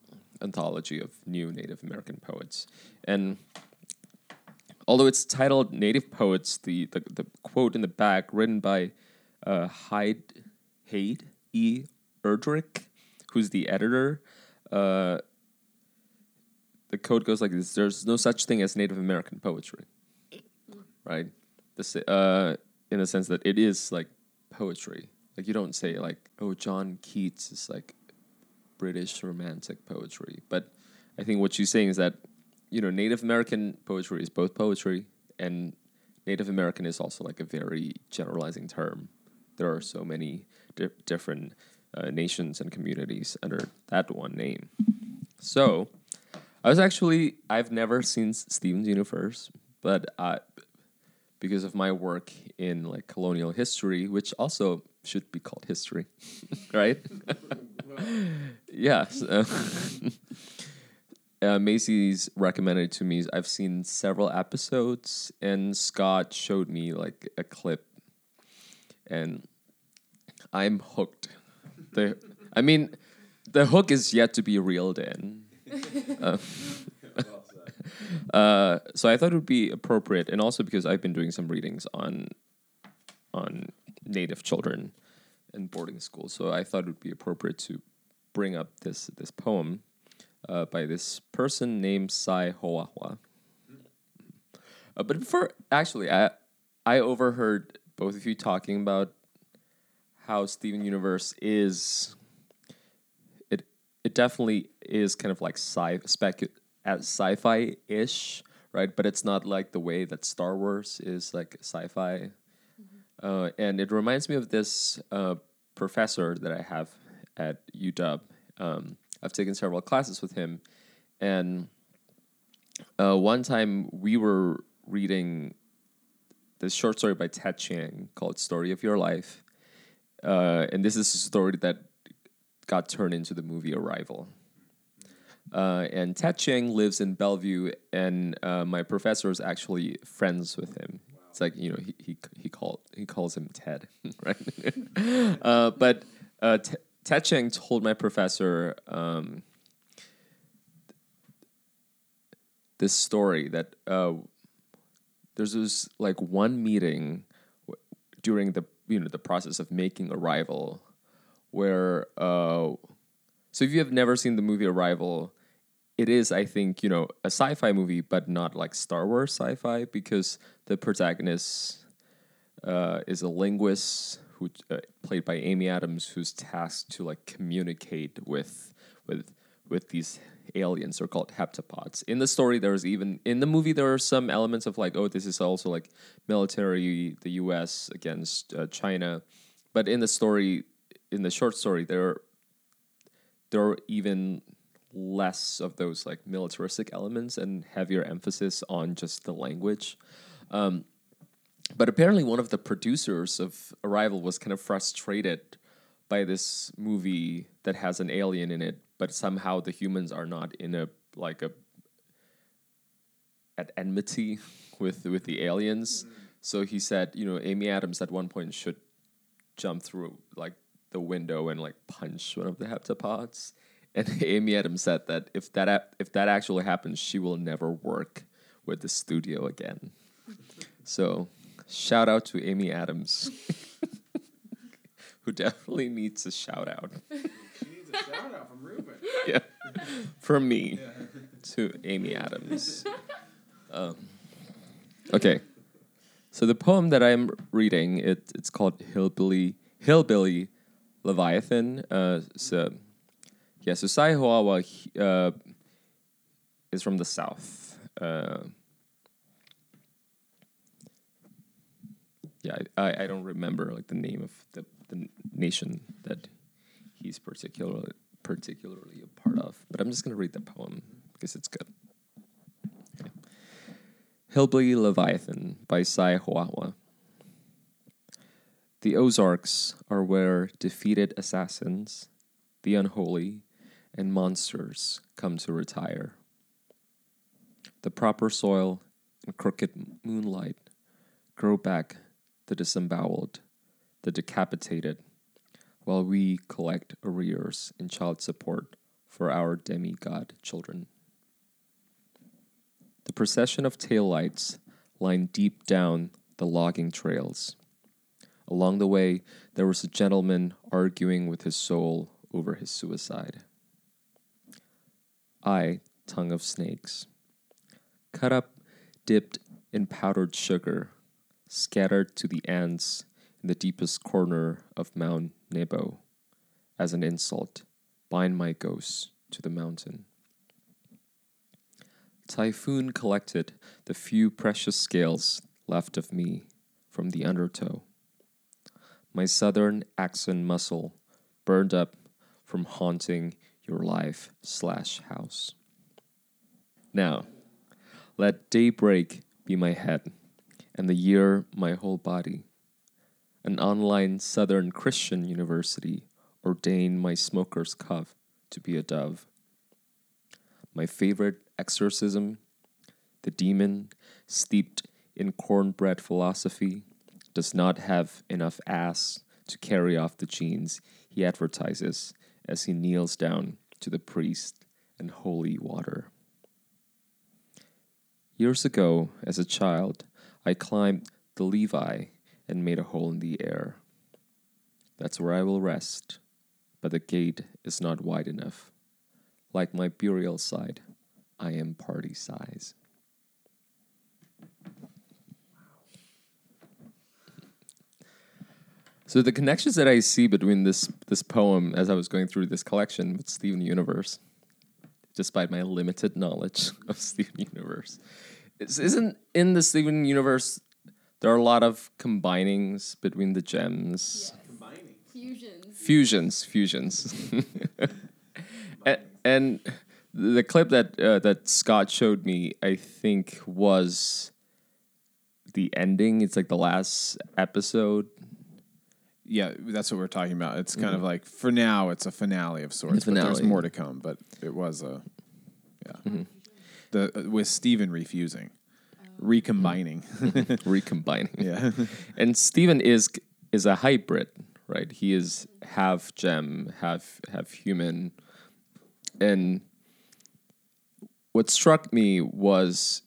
Speaker 4: anthology of new Native American poets. And although it's titled Native Poets, the the, the quote in the back written by uh, Hyde Hade E. Erdrich, who's the editor. Uh, the code goes like this: There's no such thing as Native American poetry, right? This, uh, in the sense that it is like poetry. Like you don't say like, oh, John Keats is like British romantic poetry, but I think what she's saying is that you know Native American poetry is both poetry and Native American is also like a very generalizing term. There are so many di- different uh, nations and communities under that one name. So, I was actually I've never seen Steven's Universe, but uh, because of my work in like colonial history, which also should be called history, right? yes. uh, uh, Macy's recommended to me. I've seen several episodes, and Scott showed me like a clip, and I'm hooked. The, I mean, the hook is yet to be reeled in. Uh, uh, so I thought it would be appropriate, and also because I've been doing some readings on on Native children in boarding school, so I thought it would be appropriate to bring up this this poem uh, by this person named Sy Hoahwah. Uh, but before, actually, I I overheard both of you talking about how Steven Universe is. It it definitely is kind of like sci spec sci-fi ish, right? But it's not like the way that Star Wars is like sci-fi. Uh, and it reminds me of this uh, professor that I have at UW. Um, I've taken several classes with him, and uh, one time we were reading this short story by Ted Chiang called "Story of Your Life," uh, and this is a story that got turned into the movie Arrival. Uh, and Ted Chiang lives in Bellevue, and uh, my professor is actually friends with him. It's like you know he he he called he calls him Ted, right? uh, but uh, T- Ted Chiang told my professor um, this story that uh, there's this like one meeting w- during the you know the process of making Arrival, where uh, so if you have never seen the movie Arrival, it is I think you know a sci-fi movie, but not like Star Wars sci-fi because the protagonist uh, is a linguist who uh, played by Amy Adams, who's tasked to like communicate with with with these aliens. They're called heptapods. In the story, there's even in the movie there are some elements of like, oh, this is also like military, the U.S. against uh, China, but in the story, in the short story, there there are even less of those like militaristic elements and heavier emphasis on just the language. Um, but apparently, one of the producers of Arrival was kind of frustrated by this movie that has an alien in it, but somehow the humans are not in a like a at enmity with with the aliens. So he said, you know, Amy Adams at one point should jump through like the window and like punch one of the heptapods. And Amy Adams said that if that if that actually happens, she will never work with the studio again. So, shout out to Amy Adams, who definitely needs a shout out.
Speaker 2: She needs a shout out from Ruben.
Speaker 4: Yeah, from me to Amy Adams. Um, okay, so the poem that I'm reading it it's called Hillbilly Hillbilly Leviathan. Uh, so yeah, so Sy Hoahwah he- uh, is from the south. Uh, yeah, I, I, don't remember like the name of the, the nation that he's particularly particularly a part of. But I'm just gonna read the poem because it's good. Okay. Hillbilly Leviathan by Sy. The Ozarks are where defeated assassins, the unholy, and monsters come to retire. The proper soil and crooked moonlight grow back the disemboweled, the decapitated, while we collect arrears in child support for our demigod children. The procession of taillights lined deep down the logging trails. Along the way, there was a gentleman arguing with his soul over his suicide. I, tongue of snakes, cut up, dipped in powdered sugar, scattered to the ants in the deepest corner of Mount Nebo, as an insult, bind my ghost to the mountain. Typhoon collected the few precious scales left of me from the undertow. My southern accent muscle burned up from haunting your life slash house. Now, let daybreak be my head, and the year my whole body. An online Southern Christian university ordained my smoker's cuff to be a dove. My favorite exorcism, the demon steeped in cornbread philosophy, does not have enough ass to carry off the jeans he advertises as he kneels down to the priest and holy water. Years ago, as a child, I climbed the Levi and made a hole in the air. That's where I will rest, but the gate is not wide enough. Like my burial site, I am party size. So the connections that I see between this this poem as I was going through this collection with Steven Universe, despite my limited knowledge of Steven Universe, is, isn't in the Steven Universe there are a lot of combinings between the gems,
Speaker 1: Fusions.
Speaker 4: fusions, fusions, and, and the clip that uh, that Scott showed me, I think, was the ending. It's like the last episode.
Speaker 2: Yeah, that's what we're talking about. It's kind of like for now, it's a finale of sorts,
Speaker 4: A
Speaker 2: but there's.
Speaker 4: Mm-hmm.
Speaker 2: more to come. But it was a yeah, the uh, with Steven refusing, recombining.
Speaker 4: recombining.
Speaker 2: yeah,
Speaker 4: and Steven is is a hybrid, right? He is half gem, half half human. And what struck me was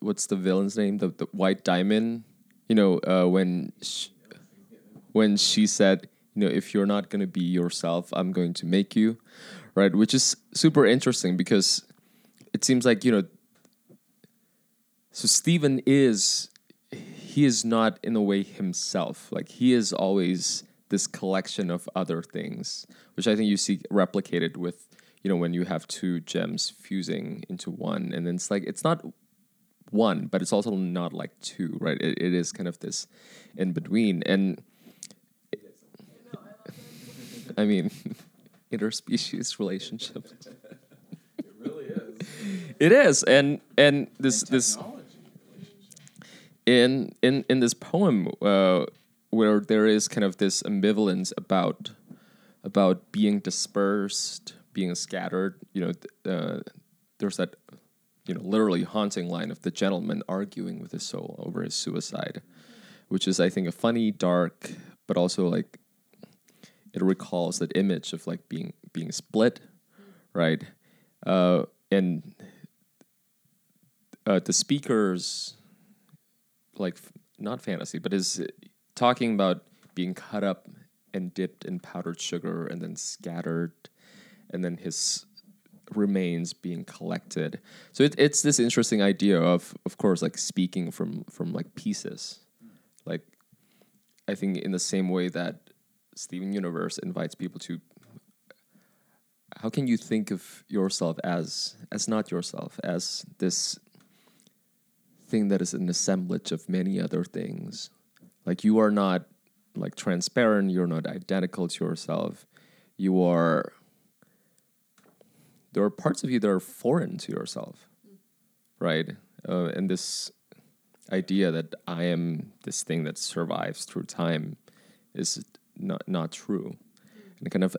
Speaker 4: what's the villain's name? The the White Diamond. You know, uh, when sh- when she said, you know, if you're not gonna be yourself, I'm going to make you, right? Which is super interesting because it seems like you know. So Steven is he is not in a way himself. Like he is always this collection of other things, which I think you see replicated with you know when you have two gems fusing into one, and then it's like it's not one, but it's also not like two, right? It, it is kind of this in between, and I mean, interspecies relationship. It really is. It is, and and this this in in in this poem uh, where there is kind of this ambivalence about about being dispersed, being scattered. You know, uh, there's that you know literally haunting line of the gentleman arguing with his soul over his suicide, which is I think a funny, dark, but also like it recalls that image of like being being split, right? Uh, and uh, the speakers like not fantasy, but is talking about being cut up and dipped in powdered sugar and then scattered, and then his remains being collected. So it, it's this interesting idea of, of course, like speaking from from like pieces, like I think in the same way that Steven Universe invites people to. How can you think of yourself as as not yourself as this thing that is an assemblage of many other things. Like you are not like transparent, you're not identical to yourself. You are there are parts of you that are foreign to yourself. Right? Uh, and this idea that I am this thing that survives through time is not not true. And kind of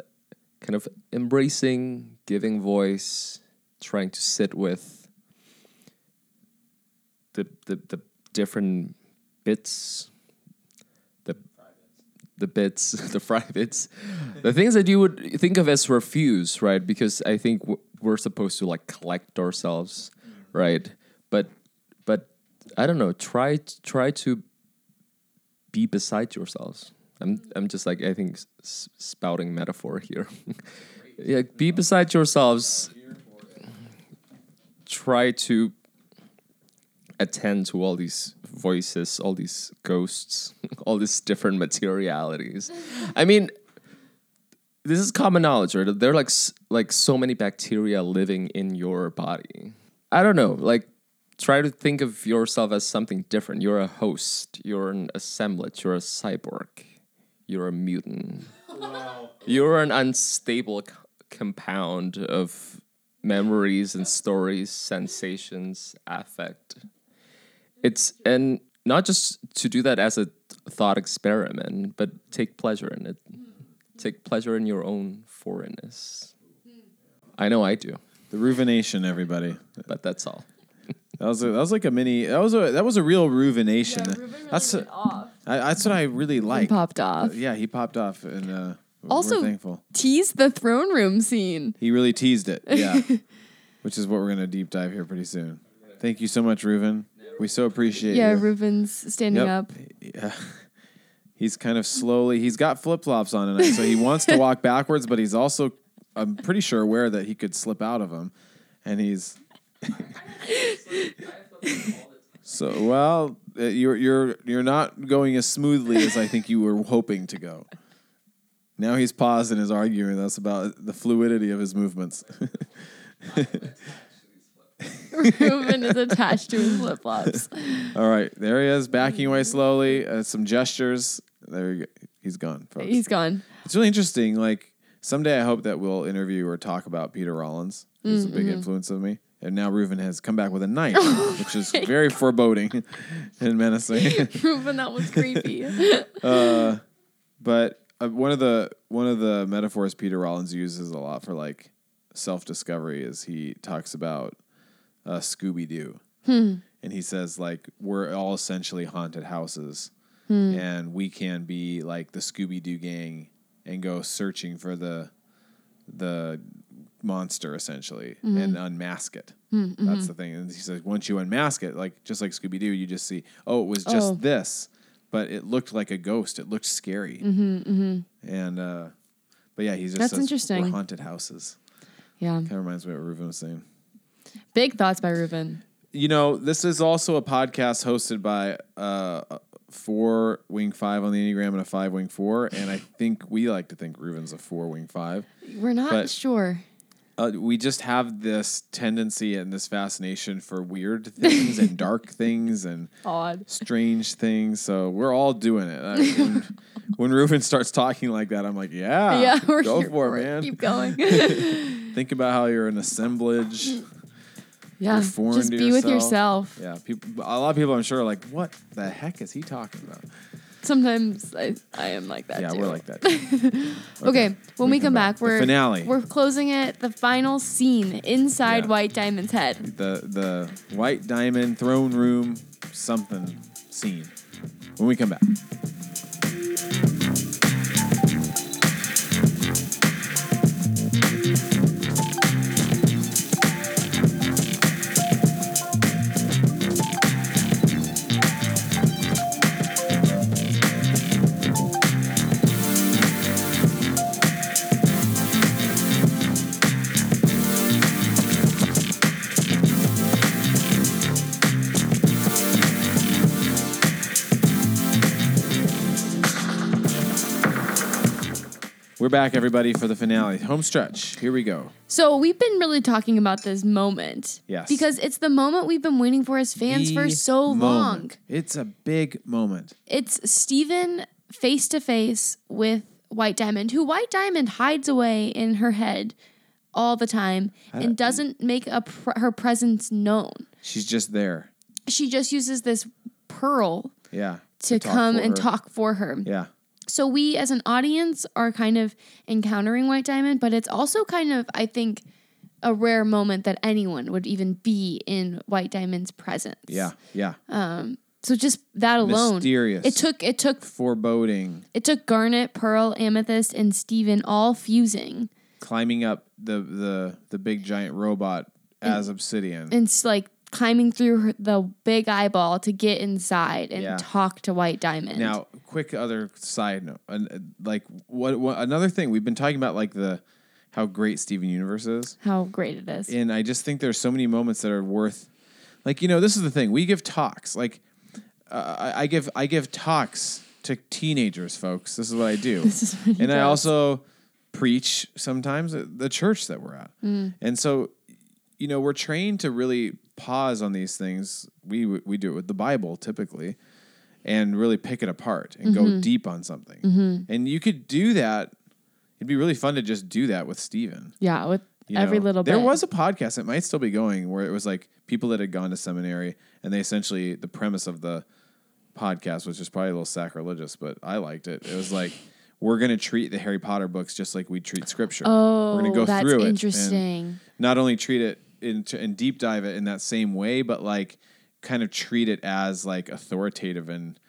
Speaker 4: kind of embracing, giving voice, trying to sit with the the, the different bits, the the bits, the fry bits, the things that you would think of as refuse, right? Because I think we're supposed to like collect ourselves, right? But but I don't know. Try try to be beside yourselves. I'm I'm just like I think spouting metaphor here. yeah, be beside yourselves. Try to attend to all these voices, all these ghosts, all these different materialities. I mean, this is common knowledge, right? There are like like so many bacteria living in your body. I don't know, like try to think of yourself as something different. You're a host. You're an assemblage. You're a cyborg. You're a mutant. Wow. You're an unstable c- compound of memories and stories, sensations, affect. It's and not just to do that as a thought experiment, but take pleasure in it. Take pleasure in your own foreignness. I know I do,
Speaker 2: The Ruvenation, everybody.
Speaker 4: but that's all.
Speaker 2: That was a, that was like a mini. That was a that was a real Ruvenation. that's
Speaker 1: off.
Speaker 2: I, that's what I really like.
Speaker 1: He popped off.
Speaker 2: Yeah, he popped off, and uh,
Speaker 1: Also-
Speaker 2: we're thankful.
Speaker 1: Tease the throne room scene.
Speaker 2: He really teased it. Yeah, which is what we're gonna deep dive here pretty soon. Thank you so much, Ruven. We so appreciate
Speaker 1: Yeah,
Speaker 2: you.
Speaker 1: Reuben's standing
Speaker 2: Yep.
Speaker 1: up.
Speaker 2: Yeah. He's kind of slowly. He's got flip flops on tonight, so he wants to walk backwards, but he's also, I'm pretty sure, aware that he could slip out of them, and he's. So well, uh, you're you're you're not going as smoothly as I think you were hoping to go. Now he's paused and is arguing with us about the fluidity of his movements.
Speaker 1: Reuben is attached to his flip flops.
Speaker 2: All right, there he is, backing away slowly. Uh, some gestures. There, you go. he's gone. Folks.
Speaker 1: He's gone.
Speaker 2: It's really interesting. Like someday, I hope that we'll interview or talk about Peter Rollins, who's a big influence of me. And now Reuven has come back with a knife, which is very foreboding and menacing.
Speaker 1: Reuben, that was creepy.
Speaker 2: uh, but uh, one of the one of the metaphors Peter Rollins uses a lot for like self discovery is he talks about uh, Scooby Doo, and he says like we're all essentially haunted houses, and we can be like the Scooby Doo gang and go searching for the the monster essentially mm-hmm. and unmask it. Hmm, That's mm-hmm. the thing. And he says once you unmask it, like just like Scooby Doo, you just see oh it was just
Speaker 1: Oh.
Speaker 2: this, but it looked like a ghost. It looked scary. Mm-hmm, and uh, but yeah, he's just
Speaker 1: That's
Speaker 2: says,
Speaker 1: interesting.
Speaker 2: Haunted houses.
Speaker 1: yeah.
Speaker 2: Kind of reminds me of what Reuven was saying.
Speaker 1: Big thoughts by Reuben.
Speaker 2: You know, this is also a podcast hosted by uh, a four wing five on the Enneagram and a five wing four, and I think we like to think Reuven's a four wing five.
Speaker 1: We're not
Speaker 2: But-
Speaker 1: sure.
Speaker 2: Uh, we just have this tendency and this fascination for weird things and dark things and
Speaker 1: Odd.
Speaker 2: strange things. So we're all doing it. I, when, when Reuven starts talking like that, I'm like, yeah,
Speaker 1: yeah,
Speaker 2: go
Speaker 1: here
Speaker 2: for it, man.
Speaker 1: Keep going.
Speaker 2: Think about how you're an assemblage.
Speaker 1: yeah. Just be with
Speaker 2: yourself.
Speaker 1: yourself.
Speaker 2: Yeah, people. A lot of people, I'm sure, are like, what the heck is he talking about?
Speaker 1: Sometimes I, I am like that
Speaker 2: yeah,
Speaker 1: too.
Speaker 2: we're like that. too.
Speaker 1: Okay, when we, come back,
Speaker 2: The
Speaker 1: we're
Speaker 2: finale.
Speaker 1: We're closing it. The final scene inside
Speaker 2: Yeah.
Speaker 1: White Diamond's head.
Speaker 2: the the white diamond throne room something scene. When we come back. Back, everybody, for the finale. Home stretch. Here we go.
Speaker 1: So we've been really talking about this moment.
Speaker 2: Yes.
Speaker 1: Because it's the moment we've been waiting for as fans for
Speaker 2: The
Speaker 1: so long.
Speaker 2: It's a big moment.
Speaker 1: It's Steven face to face with White Diamond, who White Diamond hides away in her head all the time and doesn't make a pr- her presence known.
Speaker 2: She's just there.
Speaker 1: She just uses this pearl
Speaker 2: Yeah.
Speaker 1: to
Speaker 2: talk
Speaker 1: come and talk for her.
Speaker 2: Yeah.
Speaker 1: So we as an audience are kind of encountering White Diamond, but it's also kind of I think a rare moment that anyone would even be in White Diamond's presence.
Speaker 2: Yeah, yeah.
Speaker 1: Um, So just that alone,
Speaker 2: Mysterious.
Speaker 1: It took it took
Speaker 2: Foreboding,
Speaker 1: it took Garnet, Pearl, Amethyst, and Steven all fusing
Speaker 2: climbing up the the the big giant robot as obsidian.
Speaker 1: and s- like climbing through the big eyeball to get inside and
Speaker 2: Yeah.
Speaker 1: talk to White Diamond.
Speaker 2: Now, quick other side note, and like what, what another thing we've been talking about, like the how great Steven Universe is,
Speaker 1: how great it is.
Speaker 2: and I just think there's so many moments that are worth, like you know, this is the thing we give talks, like uh, I, I give I give talks to teenagers, folks. This is what I do,
Speaker 1: This is
Speaker 2: and I
Speaker 1: does.
Speaker 2: also preach sometimes at the church that we're at,
Speaker 1: Mm.
Speaker 2: and so you know we're trained to really pause on these things. We we do it with the Bible typically and really pick it apart and
Speaker 1: Mm-hmm.
Speaker 2: go deep on something. And you could do that. It'd be really fun to just do that with Steven.
Speaker 1: yeah, with
Speaker 2: you
Speaker 1: every
Speaker 2: know.
Speaker 1: little bit.
Speaker 2: There was a podcast, it might still be going, where it was like people that had gone to seminary and they essentially, the premise of the podcast was just probably a little sacrilegious, but I liked it. It was like, we're going to treat the Harry Potter books just like we treat scripture.
Speaker 1: Oh,
Speaker 2: we're going to go
Speaker 1: that's
Speaker 2: through it.
Speaker 1: interesting.
Speaker 2: Not only treat it and deep dive it in that same way, but like kind of treat it as like authoritative and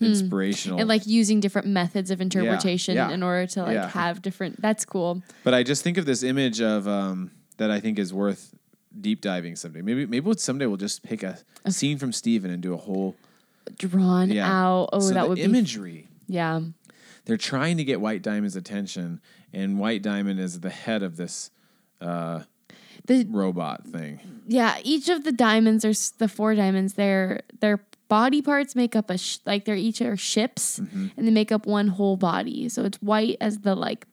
Speaker 2: inspirational.
Speaker 1: Hmm, and like using different methods of interpretation
Speaker 2: yeah,
Speaker 1: in order to like
Speaker 2: yeah.
Speaker 1: have different. That's cool.
Speaker 2: But I just think of this image of um, that I think is worth deep diving someday. Maybe maybe someday we'll just pick a scene from Steven and do a whole
Speaker 1: Drawn
Speaker 2: yeah.
Speaker 1: out. Oh,
Speaker 2: so
Speaker 1: that would be
Speaker 2: imagery.
Speaker 1: yeah.
Speaker 2: They're trying to get White Diamond's attention, and White Diamond is the head of this uh,
Speaker 1: The
Speaker 2: robot thing.
Speaker 1: yeah, each of the diamonds are the four diamonds. Their their body parts make up a sh- like they're each are ships,
Speaker 2: Mm-hmm.
Speaker 1: and they make up one whole body. So it's white as the like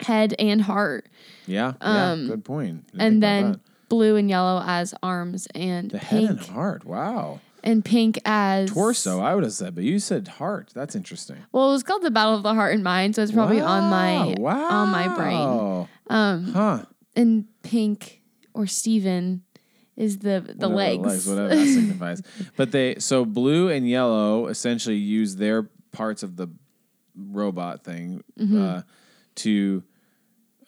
Speaker 1: head and heart,
Speaker 2: Yeah, yeah, good point.
Speaker 1: Um, and then blue and yellow as arms, and
Speaker 2: the head
Speaker 1: pink
Speaker 2: and heart. Wow,
Speaker 1: and pink as
Speaker 2: torso. I would have said, but you said heart. That's interesting.
Speaker 1: Well, it was called the Battle of the Heart and Mind, so it's probably on my
Speaker 2: wow.
Speaker 1: on my brain.
Speaker 2: Um, huh.
Speaker 1: And pink or Steven is the the
Speaker 2: Whatever
Speaker 1: legs.
Speaker 2: whatever that signifies. But they so blue and yellow essentially use their parts of the robot thing
Speaker 1: Mm-hmm.
Speaker 2: uh, to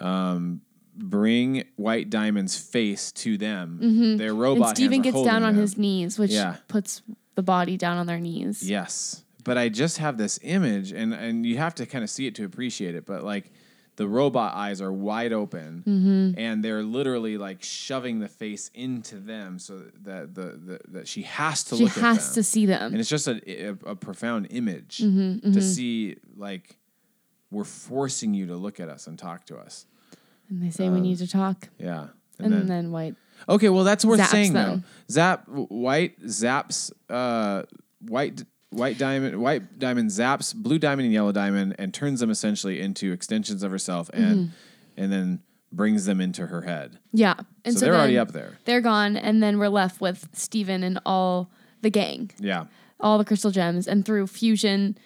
Speaker 2: um, bring White Diamond's face to them. Their robot.
Speaker 1: Mm-hmm. and Steven gets down on
Speaker 2: them.
Speaker 1: his knees, which
Speaker 2: Yeah.
Speaker 1: puts the body down on their knees.
Speaker 2: Yes, but I just have this image, and and you have to kind of see it to appreciate it. But like. The robot eyes are wide open,
Speaker 1: Mm-hmm.
Speaker 2: and they're literally like shoving the face into them, so that the, the that she has to
Speaker 1: She
Speaker 2: look at
Speaker 1: has to see them.
Speaker 2: and it's just a, a, a profound image
Speaker 1: Mm-hmm,
Speaker 2: to see like we're forcing you to look at us and talk to us
Speaker 1: and they say we need to talk.
Speaker 2: yeah
Speaker 1: And,
Speaker 2: and,
Speaker 1: then,
Speaker 2: then,
Speaker 1: white.
Speaker 2: okay well that's worth saying
Speaker 1: them.
Speaker 2: though zap white zaps uh white white diamond white diamond zaps blue diamond and yellow diamond and turns them essentially into extensions of herself and
Speaker 1: Mm-hmm.
Speaker 2: and then brings them into her head
Speaker 1: Yeah. And
Speaker 2: so,
Speaker 1: so,
Speaker 2: they're already up there
Speaker 1: They're gone, and then we're left with Steven and all the gang,
Speaker 2: yeah
Speaker 1: all the crystal gems, and through fusion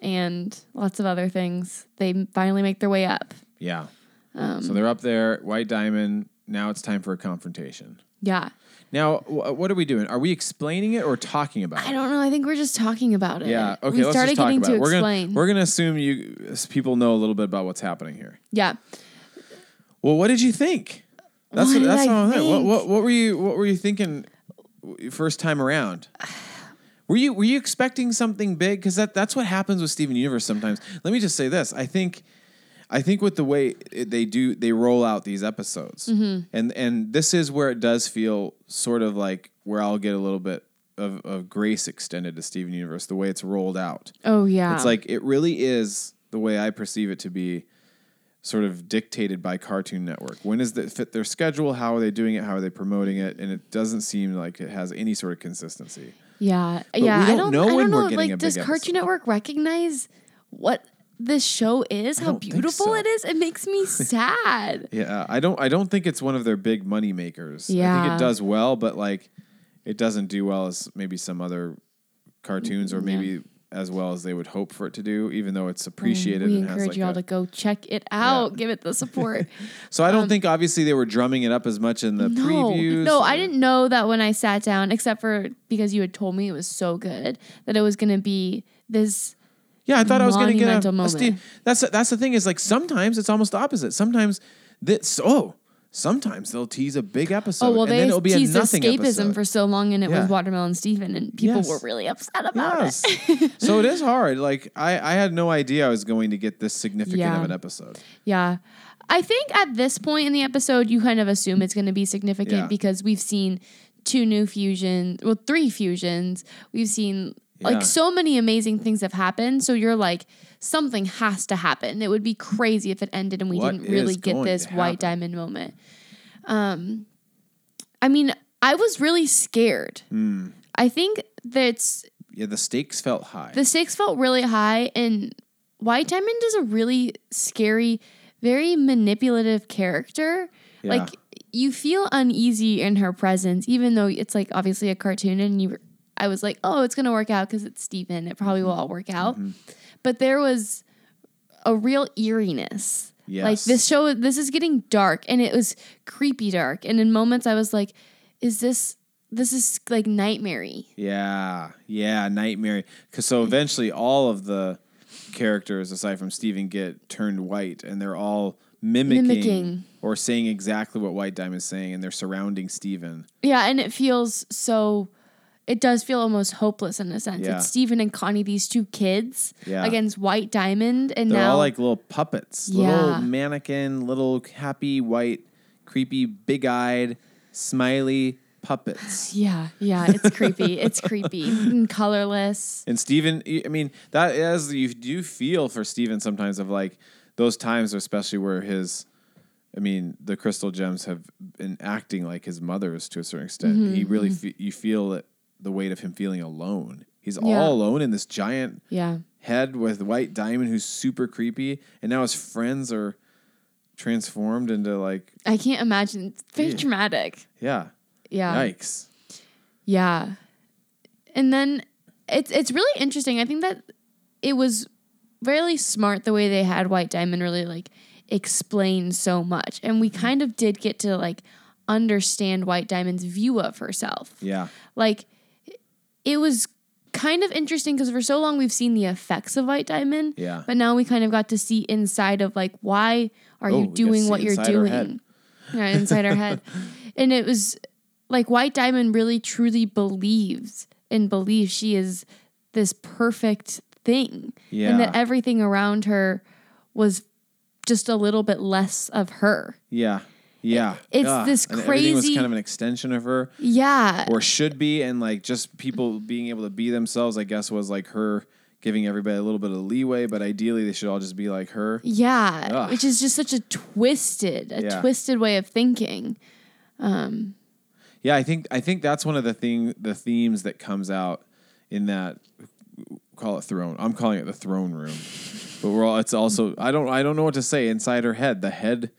Speaker 1: and lots of other things, they finally make their way up.
Speaker 2: yeah
Speaker 1: Um,
Speaker 2: so they're up there white diamond now it's time for a confrontation
Speaker 1: Yeah.
Speaker 2: Now, wh- what are we doing? Are we explaining it or talking about it?
Speaker 1: I don't know. I think we're just talking about it.
Speaker 2: Yeah. Okay.
Speaker 1: We
Speaker 2: let's
Speaker 1: started
Speaker 2: just talk
Speaker 1: getting
Speaker 2: about
Speaker 1: to
Speaker 2: it. We're
Speaker 1: explain.
Speaker 2: gonna we're gonna assume you people know a little bit about what's happening here.
Speaker 1: yeah.
Speaker 2: Well, what did you think? That's
Speaker 1: What
Speaker 2: what, that's
Speaker 1: I
Speaker 2: what I'm saying. What, what what were you what were you thinking first time around? Were you were you expecting something big? Because that that's what happens with Steven Universe sometimes. Let me just say this. I think I think with the way it, they do they roll out these episodes,
Speaker 1: Mm-hmm.
Speaker 2: and and this is where it does feel sort of like where I'll get a little bit of, of grace extended to Steven Universe the way it's rolled out.
Speaker 1: Oh yeah.
Speaker 2: It's like it really is the way I perceive it to be sort of dictated by Cartoon Network. When does it fit their schedule? How are they doing it? How are they promoting it? And it doesn't seem like it has any sort of consistency.
Speaker 1: yeah.
Speaker 2: we
Speaker 1: yeah. I
Speaker 2: don't
Speaker 1: don't
Speaker 2: know
Speaker 1: I don't know. like, does
Speaker 2: big
Speaker 1: Cartoon
Speaker 2: episode.
Speaker 1: Network recognize what this show is? How beautiful
Speaker 2: so.
Speaker 1: it is? It makes me sad.
Speaker 2: Yeah, I don't. I don't think it's one of their big money makers. Yeah. I think it does well, but like, it doesn't do well as maybe some other cartoons, or maybe as well as they would hope for it to do. Even though it's appreciated
Speaker 1: we
Speaker 2: and has
Speaker 1: encourage
Speaker 2: like
Speaker 1: you all
Speaker 2: a-
Speaker 1: to go check it out. Give it the support.
Speaker 2: So I don't think obviously they were drumming it up as much in the
Speaker 1: Um, no,
Speaker 2: previews.
Speaker 1: no,
Speaker 2: or-
Speaker 1: I didn't know that when I sat down, except for because you had told me it was so good that it was going to be this
Speaker 2: Yeah, I thought I was going to get a, a
Speaker 1: moment.
Speaker 2: Steve. That's that's the thing is like sometimes it's almost the opposite. Sometimes this oh sometimes they'll tease a big episode
Speaker 1: Oh well,
Speaker 2: and
Speaker 1: they
Speaker 2: then it'll be a
Speaker 1: teased
Speaker 2: nothing
Speaker 1: escapism
Speaker 2: episode.
Speaker 1: for so long, and it
Speaker 2: Yeah.
Speaker 1: was Watermelon Steven, and people
Speaker 2: Yes.
Speaker 1: were really upset about
Speaker 2: Yes.
Speaker 1: it.
Speaker 2: so it is hard. Like I, I had no idea I was going to get this significant
Speaker 1: Yeah.
Speaker 2: of an episode.
Speaker 1: Yeah. I think at this point in the episode, you kind of assume it's going to be significant
Speaker 2: Yeah.
Speaker 1: because we've seen two new fusions, well, three fusions. We've seen
Speaker 2: Yeah.
Speaker 1: like so many amazing things have happened. So you're like, something has to happen. It would be crazy if it ended and we
Speaker 2: What
Speaker 1: didn't really get this white diamond moment. Um, I mean, I was really scared.
Speaker 2: Hmm.
Speaker 1: I think that's
Speaker 2: Yeah, the stakes felt high.
Speaker 1: the stakes felt really high, and White Diamond is a really scary, very manipulative character.
Speaker 2: Yeah.
Speaker 1: Like you feel uneasy in her presence, even though it's like obviously a cartoon, and you. I was like, oh, it's gonna work out because it's Steven. It probably will all work out.
Speaker 2: Mm-hmm.
Speaker 1: But there was a real eeriness.
Speaker 2: Yes.
Speaker 1: Like this show, this is getting dark, and it was creepy dark. And in moments, I was like, is this? This is like nightmare-y.
Speaker 2: yeah, yeah, nightmare. Because so eventually all of the characters aside from Steven get turned white, and they're all mimicking,
Speaker 1: Mimicking.
Speaker 2: or saying exactly what White Diamond's saying, and they're surrounding Steven.
Speaker 1: Yeah, and it feels so. It does feel almost hopeless in a sense.
Speaker 2: Yeah.
Speaker 1: It's Steven and Connie, these two kids,
Speaker 2: Yeah.
Speaker 1: against White Diamond, and
Speaker 2: They're
Speaker 1: now
Speaker 2: all like little puppets,
Speaker 1: Yeah.
Speaker 2: little mannequin, little happy white, creepy, big-eyed, smiley puppets.
Speaker 1: yeah, yeah, it's creepy. It's creepy and colorless.
Speaker 2: And Steven, I mean, that as you do feel for Steven sometimes of like those times, especially where his, I mean, the crystal gems have been acting like his mothers to a certain extent.
Speaker 1: Mm-hmm,
Speaker 2: he really, fe- you feel it, the weight of him feeling alone. He's
Speaker 1: Yeah.
Speaker 2: all alone in this giant
Speaker 1: Yeah,
Speaker 2: head with White Diamond, who's super creepy, and now his friends are transformed into like,
Speaker 1: I can't imagine. It's very
Speaker 2: Yeah.
Speaker 1: dramatic.
Speaker 2: yeah,
Speaker 1: Yeah,
Speaker 2: yikes.
Speaker 1: yeah. And then it's it's really interesting. I think that it was really smart the way they had White Diamond really like explain so much, and we mm-hmm. kind of did get to like understand White Diamond's view of herself.
Speaker 2: Yeah,
Speaker 1: like it was kind of interesting because for so long we've seen the effects of white diamond
Speaker 2: Yeah.
Speaker 1: but now we kind of got to see inside of like why are
Speaker 2: Oh,
Speaker 1: you doing what you're
Speaker 2: inside her head.
Speaker 1: doing yeah inside our head and it was like white diamond really truly believes and believes she is this perfect thing Yeah. and that everything around her was just a little bit less of her
Speaker 2: yeah, yeah.
Speaker 1: It's
Speaker 2: Ugh.
Speaker 1: this
Speaker 2: And everything was kind of an extension of her.
Speaker 1: yeah
Speaker 2: or should be and like just people being able to be themselves i guess was like her giving everybody a little bit of leeway but ideally they should all just be like her
Speaker 1: Yeah,
Speaker 2: Ugh.
Speaker 1: which is just such a twisted, a
Speaker 2: Yeah.
Speaker 1: twisted way of thinking.
Speaker 2: Um, yeah i think i think that's one of the thing the themes that comes out in that call it throne. I'm calling it the throne room. But we're all it's also i don't i don't know what to say inside her head. The head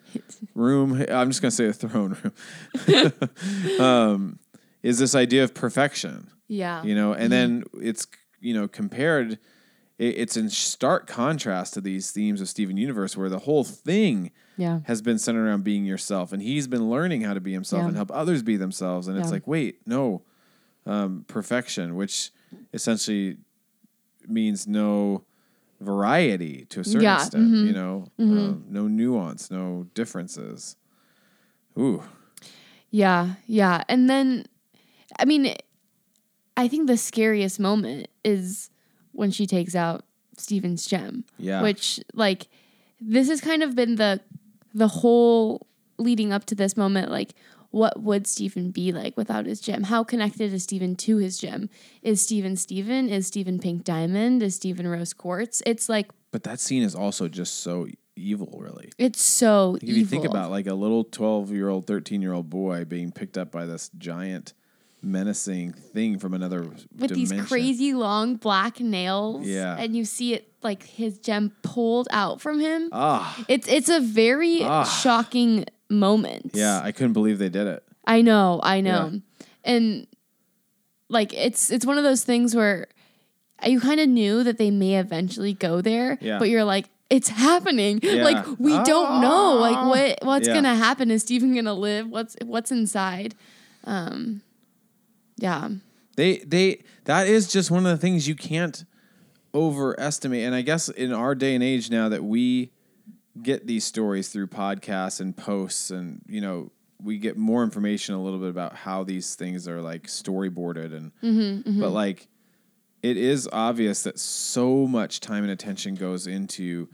Speaker 2: room i'm just going to say the throne room. Um is this idea of perfection.
Speaker 1: Yeah,
Speaker 2: you know and then it's you know compared it, it's in stark contrast to these themes of steven universe where the whole thing
Speaker 1: yeah,
Speaker 2: has been centered around being yourself. And he's been learning how to be himself
Speaker 1: Yeah.
Speaker 2: and help others be themselves. And it's like wait no um, perfection which essentially means no variety to a certain
Speaker 1: Yeah,
Speaker 2: extent
Speaker 1: mhm.
Speaker 2: you know um, no nuance no differences ooh
Speaker 1: yeah, yeah. And then, I mean, I think the scariest moment is when she takes out Steven's gem.
Speaker 2: Yeah.
Speaker 1: which like this has kind of been the the whole leading up to this moment. Like, what would Steven be like without his gem? How connected is Steven to his gem? Is Stephen Steven? Is Steven Pink Diamond? Is Steven Rose Quartz? It's like
Speaker 2: but that scene is also just so evil really
Speaker 1: it's so
Speaker 2: If
Speaker 1: evil.
Speaker 2: you think about like a little 12 year old, 13 year old boy being picked up by this giant menacing thing from another
Speaker 1: with
Speaker 2: dimension.
Speaker 1: these crazy long black nails.
Speaker 2: Yeah.
Speaker 1: And you see it like his gem pulled out from him.
Speaker 2: Ah,
Speaker 1: It's it's a very
Speaker 2: Ah.
Speaker 1: shocking moment.
Speaker 2: yeah, I couldn't believe they did it.
Speaker 1: I know, I know.
Speaker 2: Yeah.
Speaker 1: And like it's it's one of those things where you kind of knew that they may eventually go there,
Speaker 2: Yeah.
Speaker 1: but you're like it's happening.
Speaker 2: Yeah.
Speaker 1: Like we don't know like
Speaker 2: Ah.
Speaker 1: what what's going to happen is Steven going to live? What's what's inside? Um yeah.
Speaker 2: They they that is just one of the things you can't overestimate. And I guess in our day and age now that we get these stories through podcasts and posts, and you know, we get more information a little bit about how these things are like storyboarded and mm-hmm, mm-hmm. but like it is obvious that so much time and attention goes into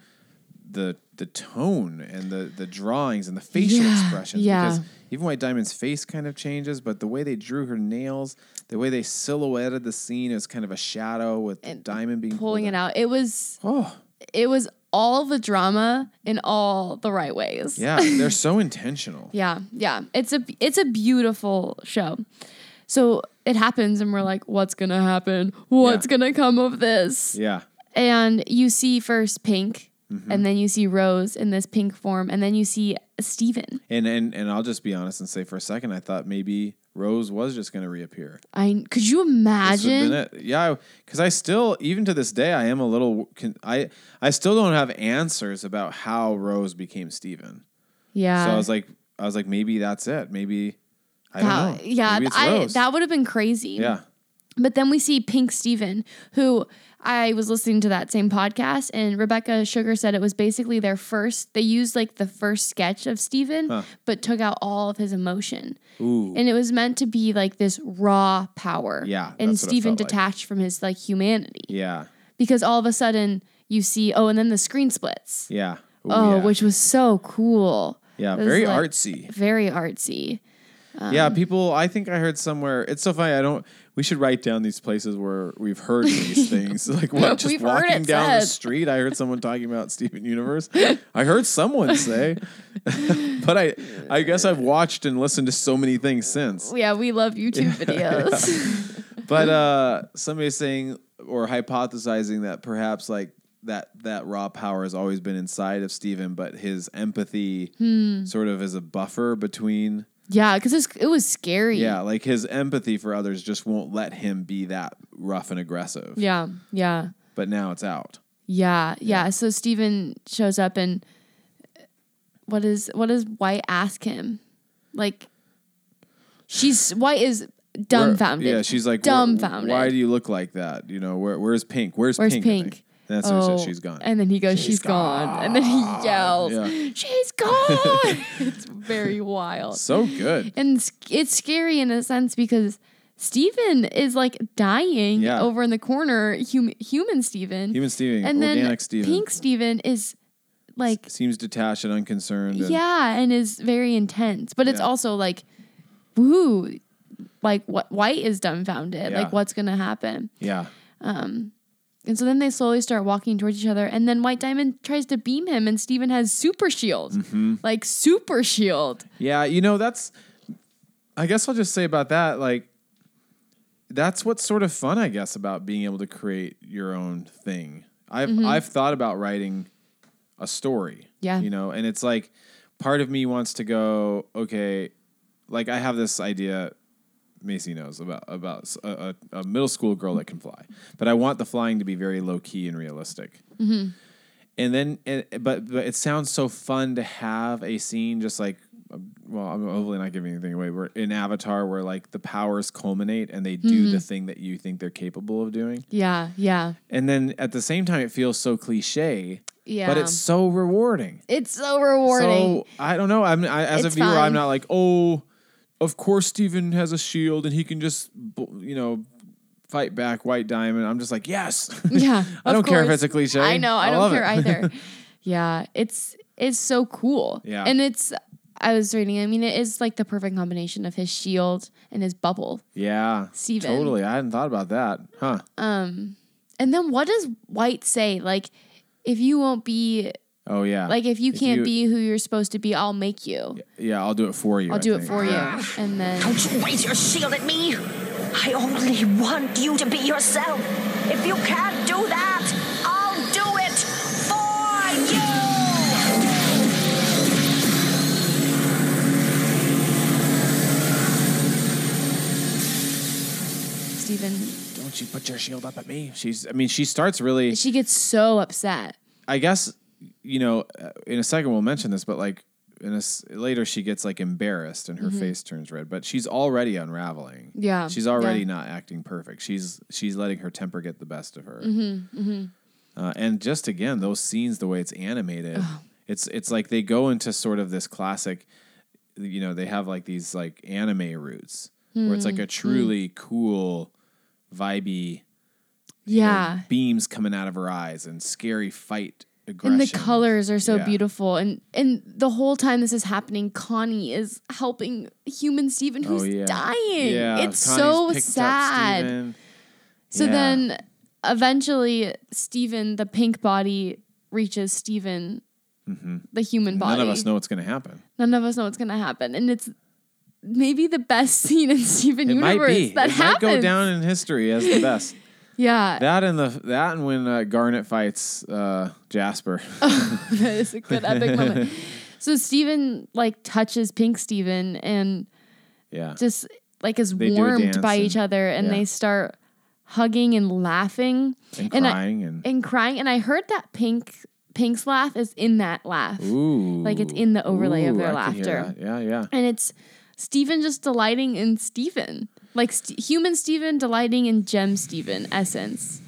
Speaker 2: the the tone and the the drawings and the facial
Speaker 1: Yeah,
Speaker 2: expressions
Speaker 1: yeah.
Speaker 2: because even White Diamond's face kind of changes, but the way they drew her nails, the way they silhouetted the scene as kind of a shadow with the diamond being
Speaker 1: Pulling it out. It was
Speaker 2: Oh,
Speaker 1: it was all the drama in all the right ways.
Speaker 2: yeah, they're so intentional.
Speaker 1: Yeah, yeah. It's a it's a beautiful show. So it happens and we're like, what's gonna happen? What's
Speaker 2: Yeah.
Speaker 1: gonna come of this?
Speaker 2: Yeah.
Speaker 1: And you see first Pink,
Speaker 2: Mm-hmm.
Speaker 1: and then you see Rose in this pink form, and then you see Steven.
Speaker 2: And and and I'll just be honest and say for a second I thought maybe Rose was just going to reappear.
Speaker 1: I could you imagine?
Speaker 2: Yeah, because I still, even to this day, I am a little. I I still don't have answers about how Rose became Steven.
Speaker 1: Yeah.
Speaker 2: So I was like, I was like, maybe that's it. Maybe I
Speaker 1: That-
Speaker 2: don't know.
Speaker 1: yeah, I, that would have been crazy.
Speaker 2: yeah,
Speaker 1: But then we see Pink Steven, who I was listening to that same podcast, and Rebecca Sugar said it was basically their first, they used like the first sketch of Steven,
Speaker 2: Huh.
Speaker 1: but took out all of his emotion.
Speaker 2: ooh,
Speaker 1: And it was meant to be like this raw power.
Speaker 2: Yeah,
Speaker 1: And Steven
Speaker 2: felt like.
Speaker 1: detached from his like humanity.
Speaker 2: yeah,
Speaker 1: Because all of a sudden you see, oh, and then the screen splits.
Speaker 2: yeah. Ooh,
Speaker 1: Oh,
Speaker 2: yeah.
Speaker 1: which was so cool.
Speaker 2: yeah, very
Speaker 1: like-
Speaker 2: artsy.
Speaker 1: Very artsy.
Speaker 2: yeah, um, people. I think I heard somewhere. It's so funny. I don't. We should write down these places where we've heard these things. Like what? Just
Speaker 1: We've heard
Speaker 2: walking
Speaker 1: it
Speaker 2: down the
Speaker 1: said.
Speaker 2: street, I heard someone talking about Steven Universe. I heard someone say, but I, I guess I've watched and listened to so many things since.
Speaker 1: Yeah, we love YouTube videos.
Speaker 2: But uh, somebody's saying or hypothesizing that perhaps like that that raw power has always been inside of Steven, but his empathy
Speaker 1: Hmm.
Speaker 2: sort of is a buffer between.
Speaker 1: Yeah, because it was scary.
Speaker 2: Yeah, like his empathy for others just won't let him be that rough and aggressive.
Speaker 1: Yeah, yeah.
Speaker 2: But now it's out.
Speaker 1: Yeah, yeah. So Steven shows up and what is what does White ask him? Like she's White is
Speaker 2: Where-
Speaker 1: dumbfounded.
Speaker 2: yeah, she's like,
Speaker 1: dumbfounded.
Speaker 2: Why do you look like that? You know, where, where's Pink? Where's,
Speaker 1: Where's
Speaker 2: Pink?
Speaker 1: Pink?
Speaker 2: Think. And that's when she
Speaker 1: Oh,
Speaker 2: said she's gone.
Speaker 1: And then he goes, She's, she's gone. And then he yells,
Speaker 2: Yeah.
Speaker 1: She's gone. it's very wild.
Speaker 2: so good.
Speaker 1: And it's, it's scary in a sense because Steven is like dying
Speaker 2: Yeah.
Speaker 1: over in the corner, hum, human Steven.
Speaker 2: Even Steven,
Speaker 1: and then
Speaker 2: organic Steven,
Speaker 1: Pink Steven is like
Speaker 2: seems detached and unconcerned. and-
Speaker 1: Yeah, and is very intense. But it's
Speaker 2: Yeah.
Speaker 1: also like, woo, like what White is dumbfounded.
Speaker 2: Yeah.
Speaker 1: Like what's gonna happen?
Speaker 2: yeah.
Speaker 1: Um, And so then they slowly start walking towards each other, and then White Diamond tries to beam him, and Steven has super shield,
Speaker 2: Mm-hmm.
Speaker 1: like super shield.
Speaker 2: Yeah, you know, that's I guess I'll just say about that, like that's what's sort of fun, I guess, about being able to create your own thing. I've
Speaker 1: Mm-hmm.
Speaker 2: I've thought about writing a story.
Speaker 1: Yeah.
Speaker 2: You know, and it's like part of me wants to go, okay, like I have this idea Macy knows about about a, a, middle school girl that can fly, but I want the flying to be very low key and realistic.
Speaker 1: Mm-hmm.
Speaker 2: And then, and, but but it sounds so fun to have a scene just like, uh, well, I'm hopefully not giving anything away. We're in Avatar, where like the powers culminate and they do
Speaker 1: Mm-hmm.
Speaker 2: the thing that you think they're capable of doing,
Speaker 1: Yeah, yeah,
Speaker 2: and then at the same time, it feels so cliche,
Speaker 1: yeah.
Speaker 2: but it's so rewarding.
Speaker 1: it's so rewarding.
Speaker 2: So I don't know. I'm I, as a viewer,
Speaker 1: fun.
Speaker 2: I'm not like, oh, of course Steven has a shield and he can just, you know, fight back White Diamond. I'm just like, yes.
Speaker 1: yeah,
Speaker 2: I don't care if it's a cliche.
Speaker 1: I know. I,
Speaker 2: I
Speaker 1: don't care
Speaker 2: it.
Speaker 1: either. Yeah, it's it's so cool.
Speaker 2: Yeah.
Speaker 1: and it's. I was reading. I mean, it is like the perfect combination of his shield and his bubble.
Speaker 2: yeah,
Speaker 1: Steven.
Speaker 2: totally. I hadn't thought about that, huh?
Speaker 1: Um and then what does White say? Like, if you won't be
Speaker 2: Oh yeah.
Speaker 1: like, if you
Speaker 2: If
Speaker 1: can't
Speaker 2: you-
Speaker 1: be who you're supposed to be, I'll make you.
Speaker 2: yeah, I'll do it for you.
Speaker 1: I'll
Speaker 2: I
Speaker 1: do it
Speaker 2: think.
Speaker 1: for you. And then
Speaker 5: Don't you raise your shield at me. I only want you to be yourself. If you can't do that, I'll do it for you.
Speaker 1: Steven,
Speaker 2: Don't you put your shield up at me? She's. I mean, she starts really.
Speaker 1: she gets so upset.
Speaker 2: I guess you know. uh, In a second, we'll mention this, but like in a later she gets like embarrassed and her face turns red, but she's already unraveling.
Speaker 1: Mm-hmm. Yeah,
Speaker 2: she's already
Speaker 1: yeah.
Speaker 2: not acting perfect. She's she's letting her temper get the best of her.
Speaker 1: Mm-hmm,
Speaker 2: Uh, and just again, those scenes, the way it's animated,
Speaker 1: Oh.
Speaker 2: it's it's like they go into sort of this classic. You know, they have like these like anime roots where it's
Speaker 1: Mm-hmm.
Speaker 2: like a truly cool, vibey you know,
Speaker 1: yeah.
Speaker 2: beams coming out of her eyes and scary fight
Speaker 1: And the colors are so
Speaker 2: Yeah.
Speaker 1: beautiful, and and the whole time this is happening, Connie is helping human Steven who's
Speaker 2: Oh yeah,
Speaker 1: dying.
Speaker 2: Yeah,
Speaker 1: it's
Speaker 2: Connie's
Speaker 1: so sad. So then eventually Steven, the pink body, reaches Steven, the human body.
Speaker 2: Mm-hmm. none of us know what's going to happen.
Speaker 1: None of us know what's gonna happen. And it's maybe the best scene in Steven
Speaker 2: It
Speaker 1: Universe
Speaker 2: might be.
Speaker 1: that
Speaker 2: it
Speaker 1: happens.
Speaker 2: might go down in history as the best.
Speaker 1: Yeah.
Speaker 2: that and the that and when uh, Garnet fights uh, Jasper.
Speaker 1: that is a good epic moment. So Steven like touches Pink Steven and
Speaker 2: yeah,
Speaker 1: just like is
Speaker 2: They
Speaker 1: warmed by
Speaker 2: and-
Speaker 1: each other and
Speaker 2: yeah.
Speaker 1: they start hugging and laughing
Speaker 2: and
Speaker 1: and I-
Speaker 2: crying and,
Speaker 1: and crying. And I heard that Pink Pink's laugh is in that laugh.
Speaker 2: ooh,
Speaker 1: Like it's in the overlay of their
Speaker 2: I
Speaker 1: laughter.
Speaker 2: Yeah, yeah.
Speaker 1: And it's Steven just delighting in Steven. Like st- human Steven delighting in gem Steven essence.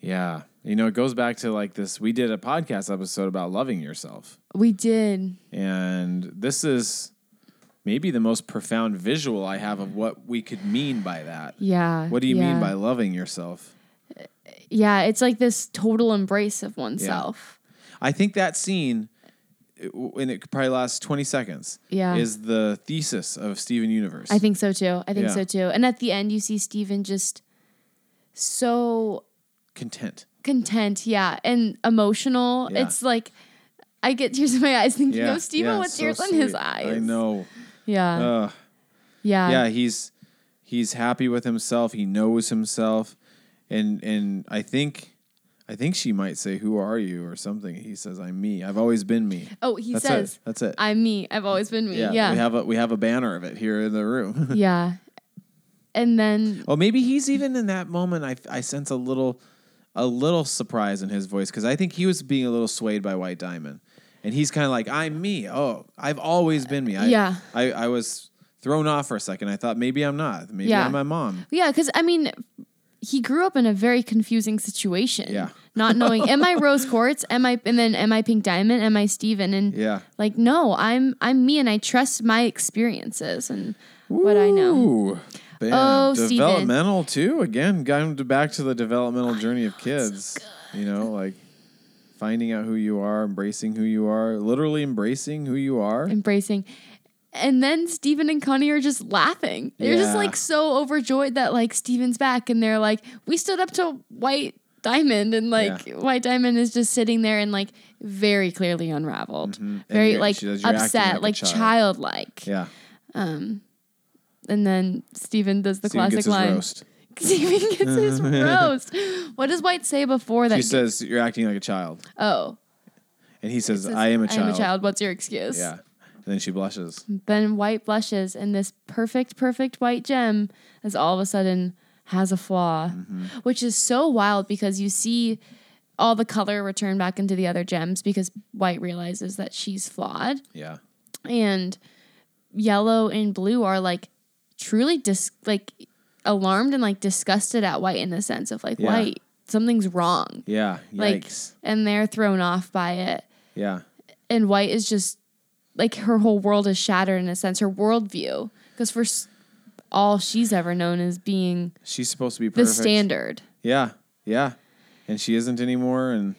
Speaker 2: Yeah. You know, it goes back to like this. We did a podcast episode about loving yourself.
Speaker 1: We did.
Speaker 2: And this is maybe the most profound visual I have of what we could mean by that.
Speaker 1: Yeah.
Speaker 2: What do you
Speaker 1: yeah.
Speaker 2: mean by loving yourself?
Speaker 1: Yeah, it's like this total embrace of oneself.
Speaker 2: I think that scene, and it probably lasts 20 seconds,
Speaker 1: Yeah.
Speaker 2: is the thesis of Steven Universe.
Speaker 1: I think so too. I think
Speaker 2: Yeah.
Speaker 1: so too. And at the end, you see Steven just so
Speaker 2: Content.
Speaker 1: content, yeah, and emotional.
Speaker 2: Yeah.
Speaker 1: It's like I get tears in my eyes thinking
Speaker 2: Yeah.
Speaker 1: of Steven with
Speaker 2: so
Speaker 1: tears in his eyes.
Speaker 2: I know.
Speaker 1: Yeah.
Speaker 2: Ugh.
Speaker 1: yeah.
Speaker 2: yeah, he's he's happy with himself. He knows himself, and and I think I think she might say, "Who are you?" or something. He says, "I'm me. I've always been me."
Speaker 1: Oh, he
Speaker 2: That's
Speaker 1: says,
Speaker 2: it. That's it.
Speaker 1: I'm me. I've always been me.
Speaker 2: yeah,
Speaker 1: Yeah.
Speaker 2: we have a we have a banner of it here in the room.
Speaker 1: yeah. And then
Speaker 2: oh, maybe he's even in that moment. I I sense a little a little surprise in his voice because I think he was being a little swayed by White Diamond, and he's kind of like, "I'm me. Oh, I've always been me." I,
Speaker 1: Yeah.
Speaker 2: I I was thrown off for a second. I thought maybe I'm not. Maybe
Speaker 1: Yeah.
Speaker 2: I'm my mom.
Speaker 1: Yeah, because I mean, he grew up in a very confusing situation.
Speaker 2: Yeah.
Speaker 1: Not knowing, am I Rose Quartz? Am I, and then am I Pink Diamond? Am I Steven? And
Speaker 2: Yeah.
Speaker 1: like, no, I'm, I'm me and I trust my experiences and what I know.
Speaker 2: Bam.
Speaker 1: Oh, Steven.
Speaker 2: developmental too. Again, going back to the developmental journey of kids. you know, like finding out who you are, embracing who you are, literally embracing who you are.
Speaker 1: Embracing. And then Steven and Connie are just laughing. They're just like so overjoyed that like Steven's back and they're like, we stood up to White Diamond and like
Speaker 2: Yeah.
Speaker 1: White Diamond is just sitting there and like very clearly unraveled.
Speaker 2: Mm-hmm.
Speaker 1: Very like upset,
Speaker 2: like
Speaker 1: like
Speaker 2: child."
Speaker 1: childlike.
Speaker 2: Yeah, Um,
Speaker 1: And then Steven does the
Speaker 2: Steven
Speaker 1: classic line.
Speaker 2: roast.
Speaker 1: Steven gets his roast. What does White say before that?
Speaker 2: She says, "You're acting like a child,"
Speaker 1: oh,
Speaker 2: and he says,
Speaker 1: says,
Speaker 2: "I am a child."
Speaker 1: I am a child. What's your excuse?
Speaker 2: Yeah, and then she blushes.
Speaker 1: Then White blushes, and this perfect, perfect white gem is all of a sudden has a flaw,
Speaker 2: Mm-hmm.
Speaker 1: which is so wild because you see all the color return back into the other gems because White realizes that she's flawed,
Speaker 2: Yeah,
Speaker 1: and yellow and blue are like truly dis- like alarmed and like disgusted at White in the sense of like
Speaker 2: Yeah.
Speaker 1: White something's wrong,
Speaker 2: yeah.
Speaker 1: like, and they're thrown off by it.
Speaker 2: Yeah,
Speaker 1: and White is just like her whole world is shattered in a sense, her worldview, because for all she's ever known as being
Speaker 2: she's supposed to be
Speaker 1: the standard.
Speaker 2: Yeah, yeah, and she isn't anymore. And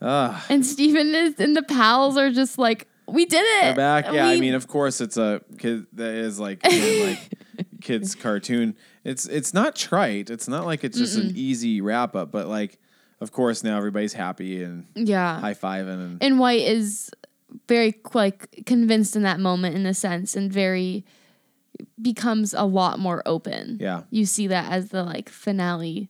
Speaker 2: ah,
Speaker 1: And Steven is and the pals are just like, we did it.
Speaker 2: They're back. Yeah, I mean, of course, it's a kid that is like like kids cartoon. It's it's not trite. It's not like it's just an easy wrap up. But like, of course, now everybody's happy and
Speaker 1: yeah.
Speaker 2: high fiving and
Speaker 1: and White is very like convinced in that moment in a sense and very becomes a lot more open.
Speaker 2: Yeah.
Speaker 1: You see that as the like finale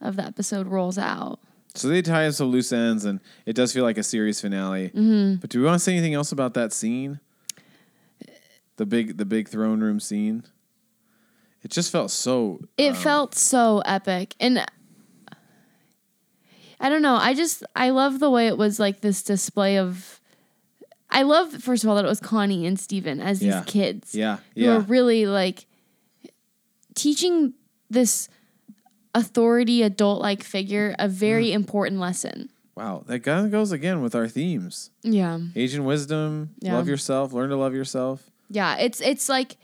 Speaker 1: of the episode rolls out.
Speaker 2: so they tie up some loose ends and it does feel like a series finale.
Speaker 1: Mm-hmm.
Speaker 2: But do we want to say anything else about that scene? The big the big throne room scene. It just felt so.
Speaker 1: It
Speaker 2: um,
Speaker 1: felt so epic. And I don't know. I just, I love the way it was like this display of I love first of all that it was Connie and Steven as these
Speaker 2: Yeah.
Speaker 1: kids.
Speaker 2: Yeah,
Speaker 1: Who
Speaker 2: yeah.
Speaker 1: are really like teaching this authority adult like figure a very
Speaker 2: Mm.
Speaker 1: important lesson.
Speaker 2: Wow, that kind of goes again with our themes:
Speaker 1: Yeah.
Speaker 2: Asian wisdom,
Speaker 1: Yeah.
Speaker 2: love yourself, learn to love yourself.
Speaker 1: Yeah, it's it's like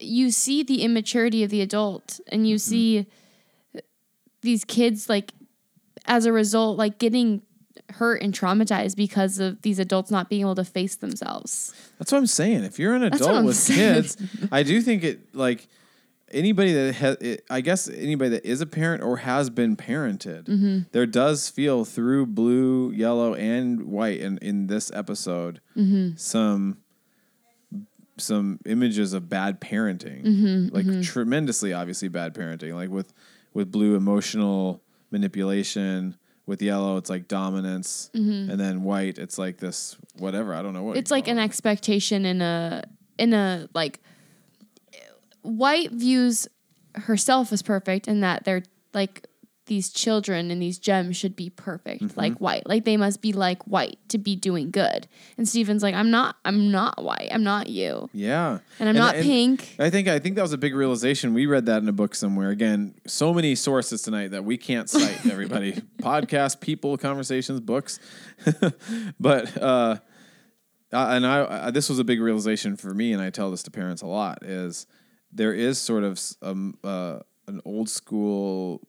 Speaker 1: you see the immaturity of the adult and you
Speaker 2: Mm-hmm.
Speaker 1: see these kids like as a result like getting hurt and traumatized because of these adults not being able to face themselves.
Speaker 2: That's what I'm saying. If you're an adult with
Speaker 1: saying.
Speaker 2: kids, I do think it like anybody that has, it, I guess anybody that is a parent or has been parented,
Speaker 1: Mm-hmm.
Speaker 2: there does feel through blue, yellow, and white, in in this episode,
Speaker 1: Mm-hmm.
Speaker 2: some some images of bad parenting,
Speaker 1: Mm-hmm,
Speaker 2: like tremendously, obviously bad parenting, like with with blue emotional manipulation. With yellow, it's like dominance, and then white, it's like this whatever. I don't know what
Speaker 1: Mm-hmm. It's like an
Speaker 2: it.
Speaker 1: expectation in a in a like white views herself as perfect and that they're like these children and these gems should be perfect
Speaker 2: Mm-hmm.
Speaker 1: like white like they must be like white to be doing good and steven's like i'm not i'm not white i'm not you
Speaker 2: Yeah,
Speaker 1: And I'm not pink.
Speaker 2: I think I think that was a big realization. We read that in a book somewhere. Again, so many sources tonight that we can't cite. Everybody, podcast, people, conversations, books. but uh, uh, and I, I this was a big realization for me, and I tell this to parents a lot. Is there is sort of um, uh, an old school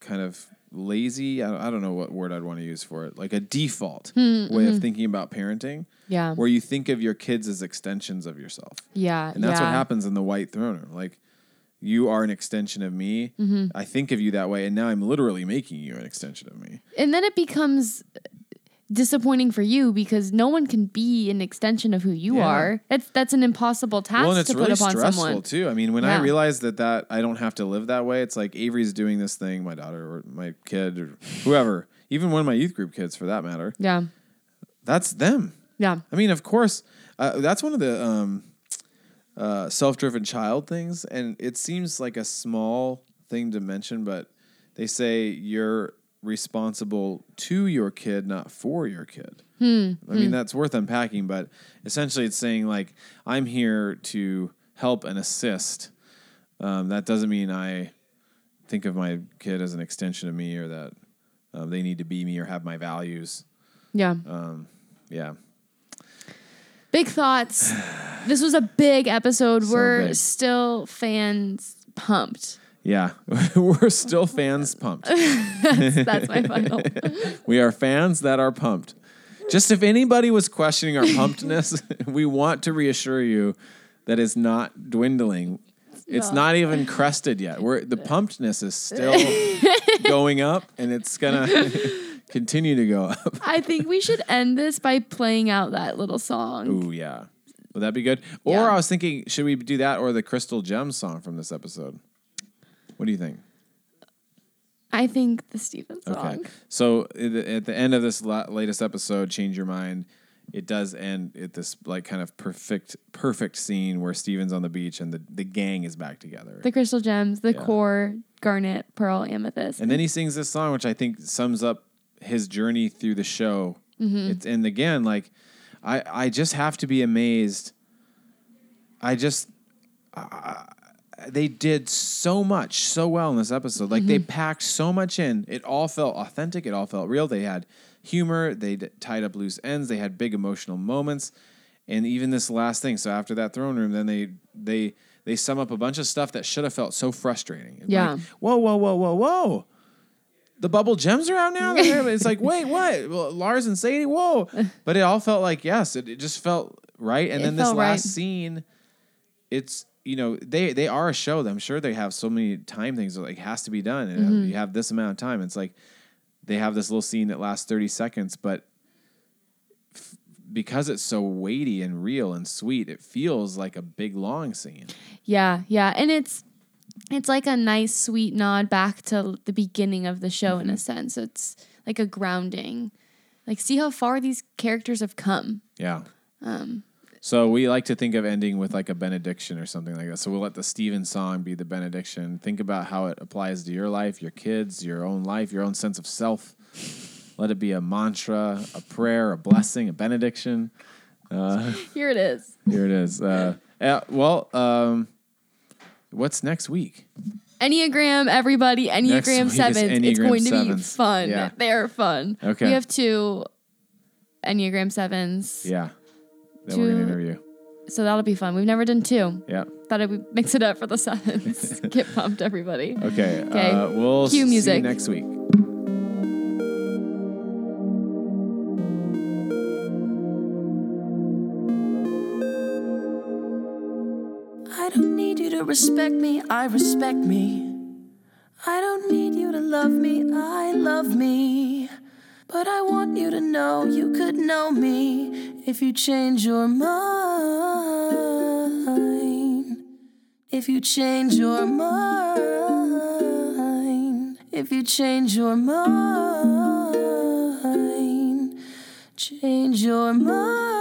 Speaker 2: kind of lazy I don't, I don't know what word I'd want to use for it like a default way of thinking about parenting
Speaker 1: Yeah.
Speaker 2: where you think of your kids as extensions of yourself
Speaker 1: yeah
Speaker 2: and that's what happens in the white throne room. Like you are an extension of me.
Speaker 1: Mm-hmm.
Speaker 2: I think of you that way, and now I'm literally making you an extension of me.
Speaker 1: and then it becomes disappointing for you because no one can be an extension of who you
Speaker 2: Yeah.
Speaker 1: are that's that's an impossible task
Speaker 2: well, and it's
Speaker 1: to
Speaker 2: really
Speaker 1: put upon
Speaker 2: stressful
Speaker 1: someone
Speaker 2: too. I mean, when I
Speaker 1: Yeah.
Speaker 2: realized that that I don't have to live that way, it's like Avery's doing this thing, my daughter or my kid or whoever, even one of my youth group kids for that matter.
Speaker 1: yeah
Speaker 2: That's them.
Speaker 1: yeah
Speaker 2: I mean, of course, uh, that's one of the um, uh, self-driven child things, and it seems like a small thing to mention, but they say you're responsible to your kid, not for your kid. I mean, that's worth unpacking, but essentially, it's saying like I'm here to help and assist. Um, that doesn't mean I think of my kid as an extension of me, or that um, they need to be me or have my values.
Speaker 1: yeah
Speaker 2: Yeah.
Speaker 1: Big thoughts. This was a big episode.
Speaker 2: So
Speaker 1: We're
Speaker 2: big.
Speaker 1: still fans pumped.
Speaker 2: Yeah, we're still fans pumped.
Speaker 1: That's my final.
Speaker 2: We are fans that are pumped. Just if anybody was questioning our pumpedness, we want to reassure you that it's not dwindling. It's not even crested yet. We're the pumpedness is still going up, and it's gonna continue to go up.
Speaker 1: I think we should end this by playing out that little song.
Speaker 2: Ooh, yeah. Would that be good? Or
Speaker 1: Yeah.
Speaker 2: I was thinking, should we do that or the Crystal Gems song from this episode? What do you think?
Speaker 1: I think the Steven song.
Speaker 2: Okay. So at the, end of this latest episode, change your mind. It does end at this like kind of perfect, perfect scene where Steven's on the beach and the, the gang is back together.
Speaker 1: The crystal gems, the core, garnet, pearl, amethyst.
Speaker 2: and then he sings this song, which I think sums up his journey through the show. Mm-hmm. It's and again, like I I just have to be amazed. I just I- they did so much so well in this episode. Like they mm-hmm. packed so much in. It all felt authentic. It all felt real. They had humor. They d- tied up loose ends. They had big emotional moments. And even this last thing. So after that throne room, then they they they sum up a bunch of stuff that should have felt so frustrating. And
Speaker 1: Yeah.
Speaker 2: Like, whoa, whoa, whoa, whoa, whoa. The bubble gems are out now. It's like, wait, what? Well, Lars and Sadie, whoa. But it all felt like yes. It, it just felt right. And
Speaker 1: It
Speaker 2: then this last
Speaker 1: right.
Speaker 2: scene, it's you know they they are a show. that I'm sure they have so many time things that like has to be done. And
Speaker 1: Mm-hmm.
Speaker 2: you have this amount of time. It's like they have this little scene that lasts 30 seconds, but f- because it's so weighty and real and sweet, it feels like a big long scene.
Speaker 1: yeah, yeah. And it's it's like a nice sweet nod back to the beginning of the show
Speaker 2: Mm-hmm.
Speaker 1: in a sense. It's like a grounding. Like see how far these characters have come.
Speaker 2: Yeah.
Speaker 1: Um,
Speaker 2: So we like to think of ending with like a benediction or something like that. So we'll let the Steven song be the benediction. Think about how it applies to your life, your kids, your own life, your own sense of self. Let it be a mantra, a prayer, a blessing, a benediction. Uh,
Speaker 6: Here it is.
Speaker 2: here it is. Uh, yeah, well, um, what's next week?
Speaker 6: Enneagram, everybody. Enneagram sevens. it's going to be fun.
Speaker 2: Yeah.
Speaker 6: They're fun.
Speaker 2: Okay.
Speaker 6: We have two Enneagram sevens.
Speaker 2: Yeah, that we're gonna
Speaker 6: Two-
Speaker 2: interview.
Speaker 6: So that'll be fun. We've never done two.
Speaker 2: Yeah.
Speaker 6: Thought I would mix it up for the sevens. Get pumped, everybody.
Speaker 2: Okay.
Speaker 6: Okay.
Speaker 2: Uh, we'll
Speaker 6: Cue
Speaker 2: see you
Speaker 6: music.
Speaker 2: next week.
Speaker 1: I don't need you to respect me, I respect me. I don't need you to love me, I love me. But I want you to know you could know me if you change your mind. If you change your mind. If you change your mind. Change your mind.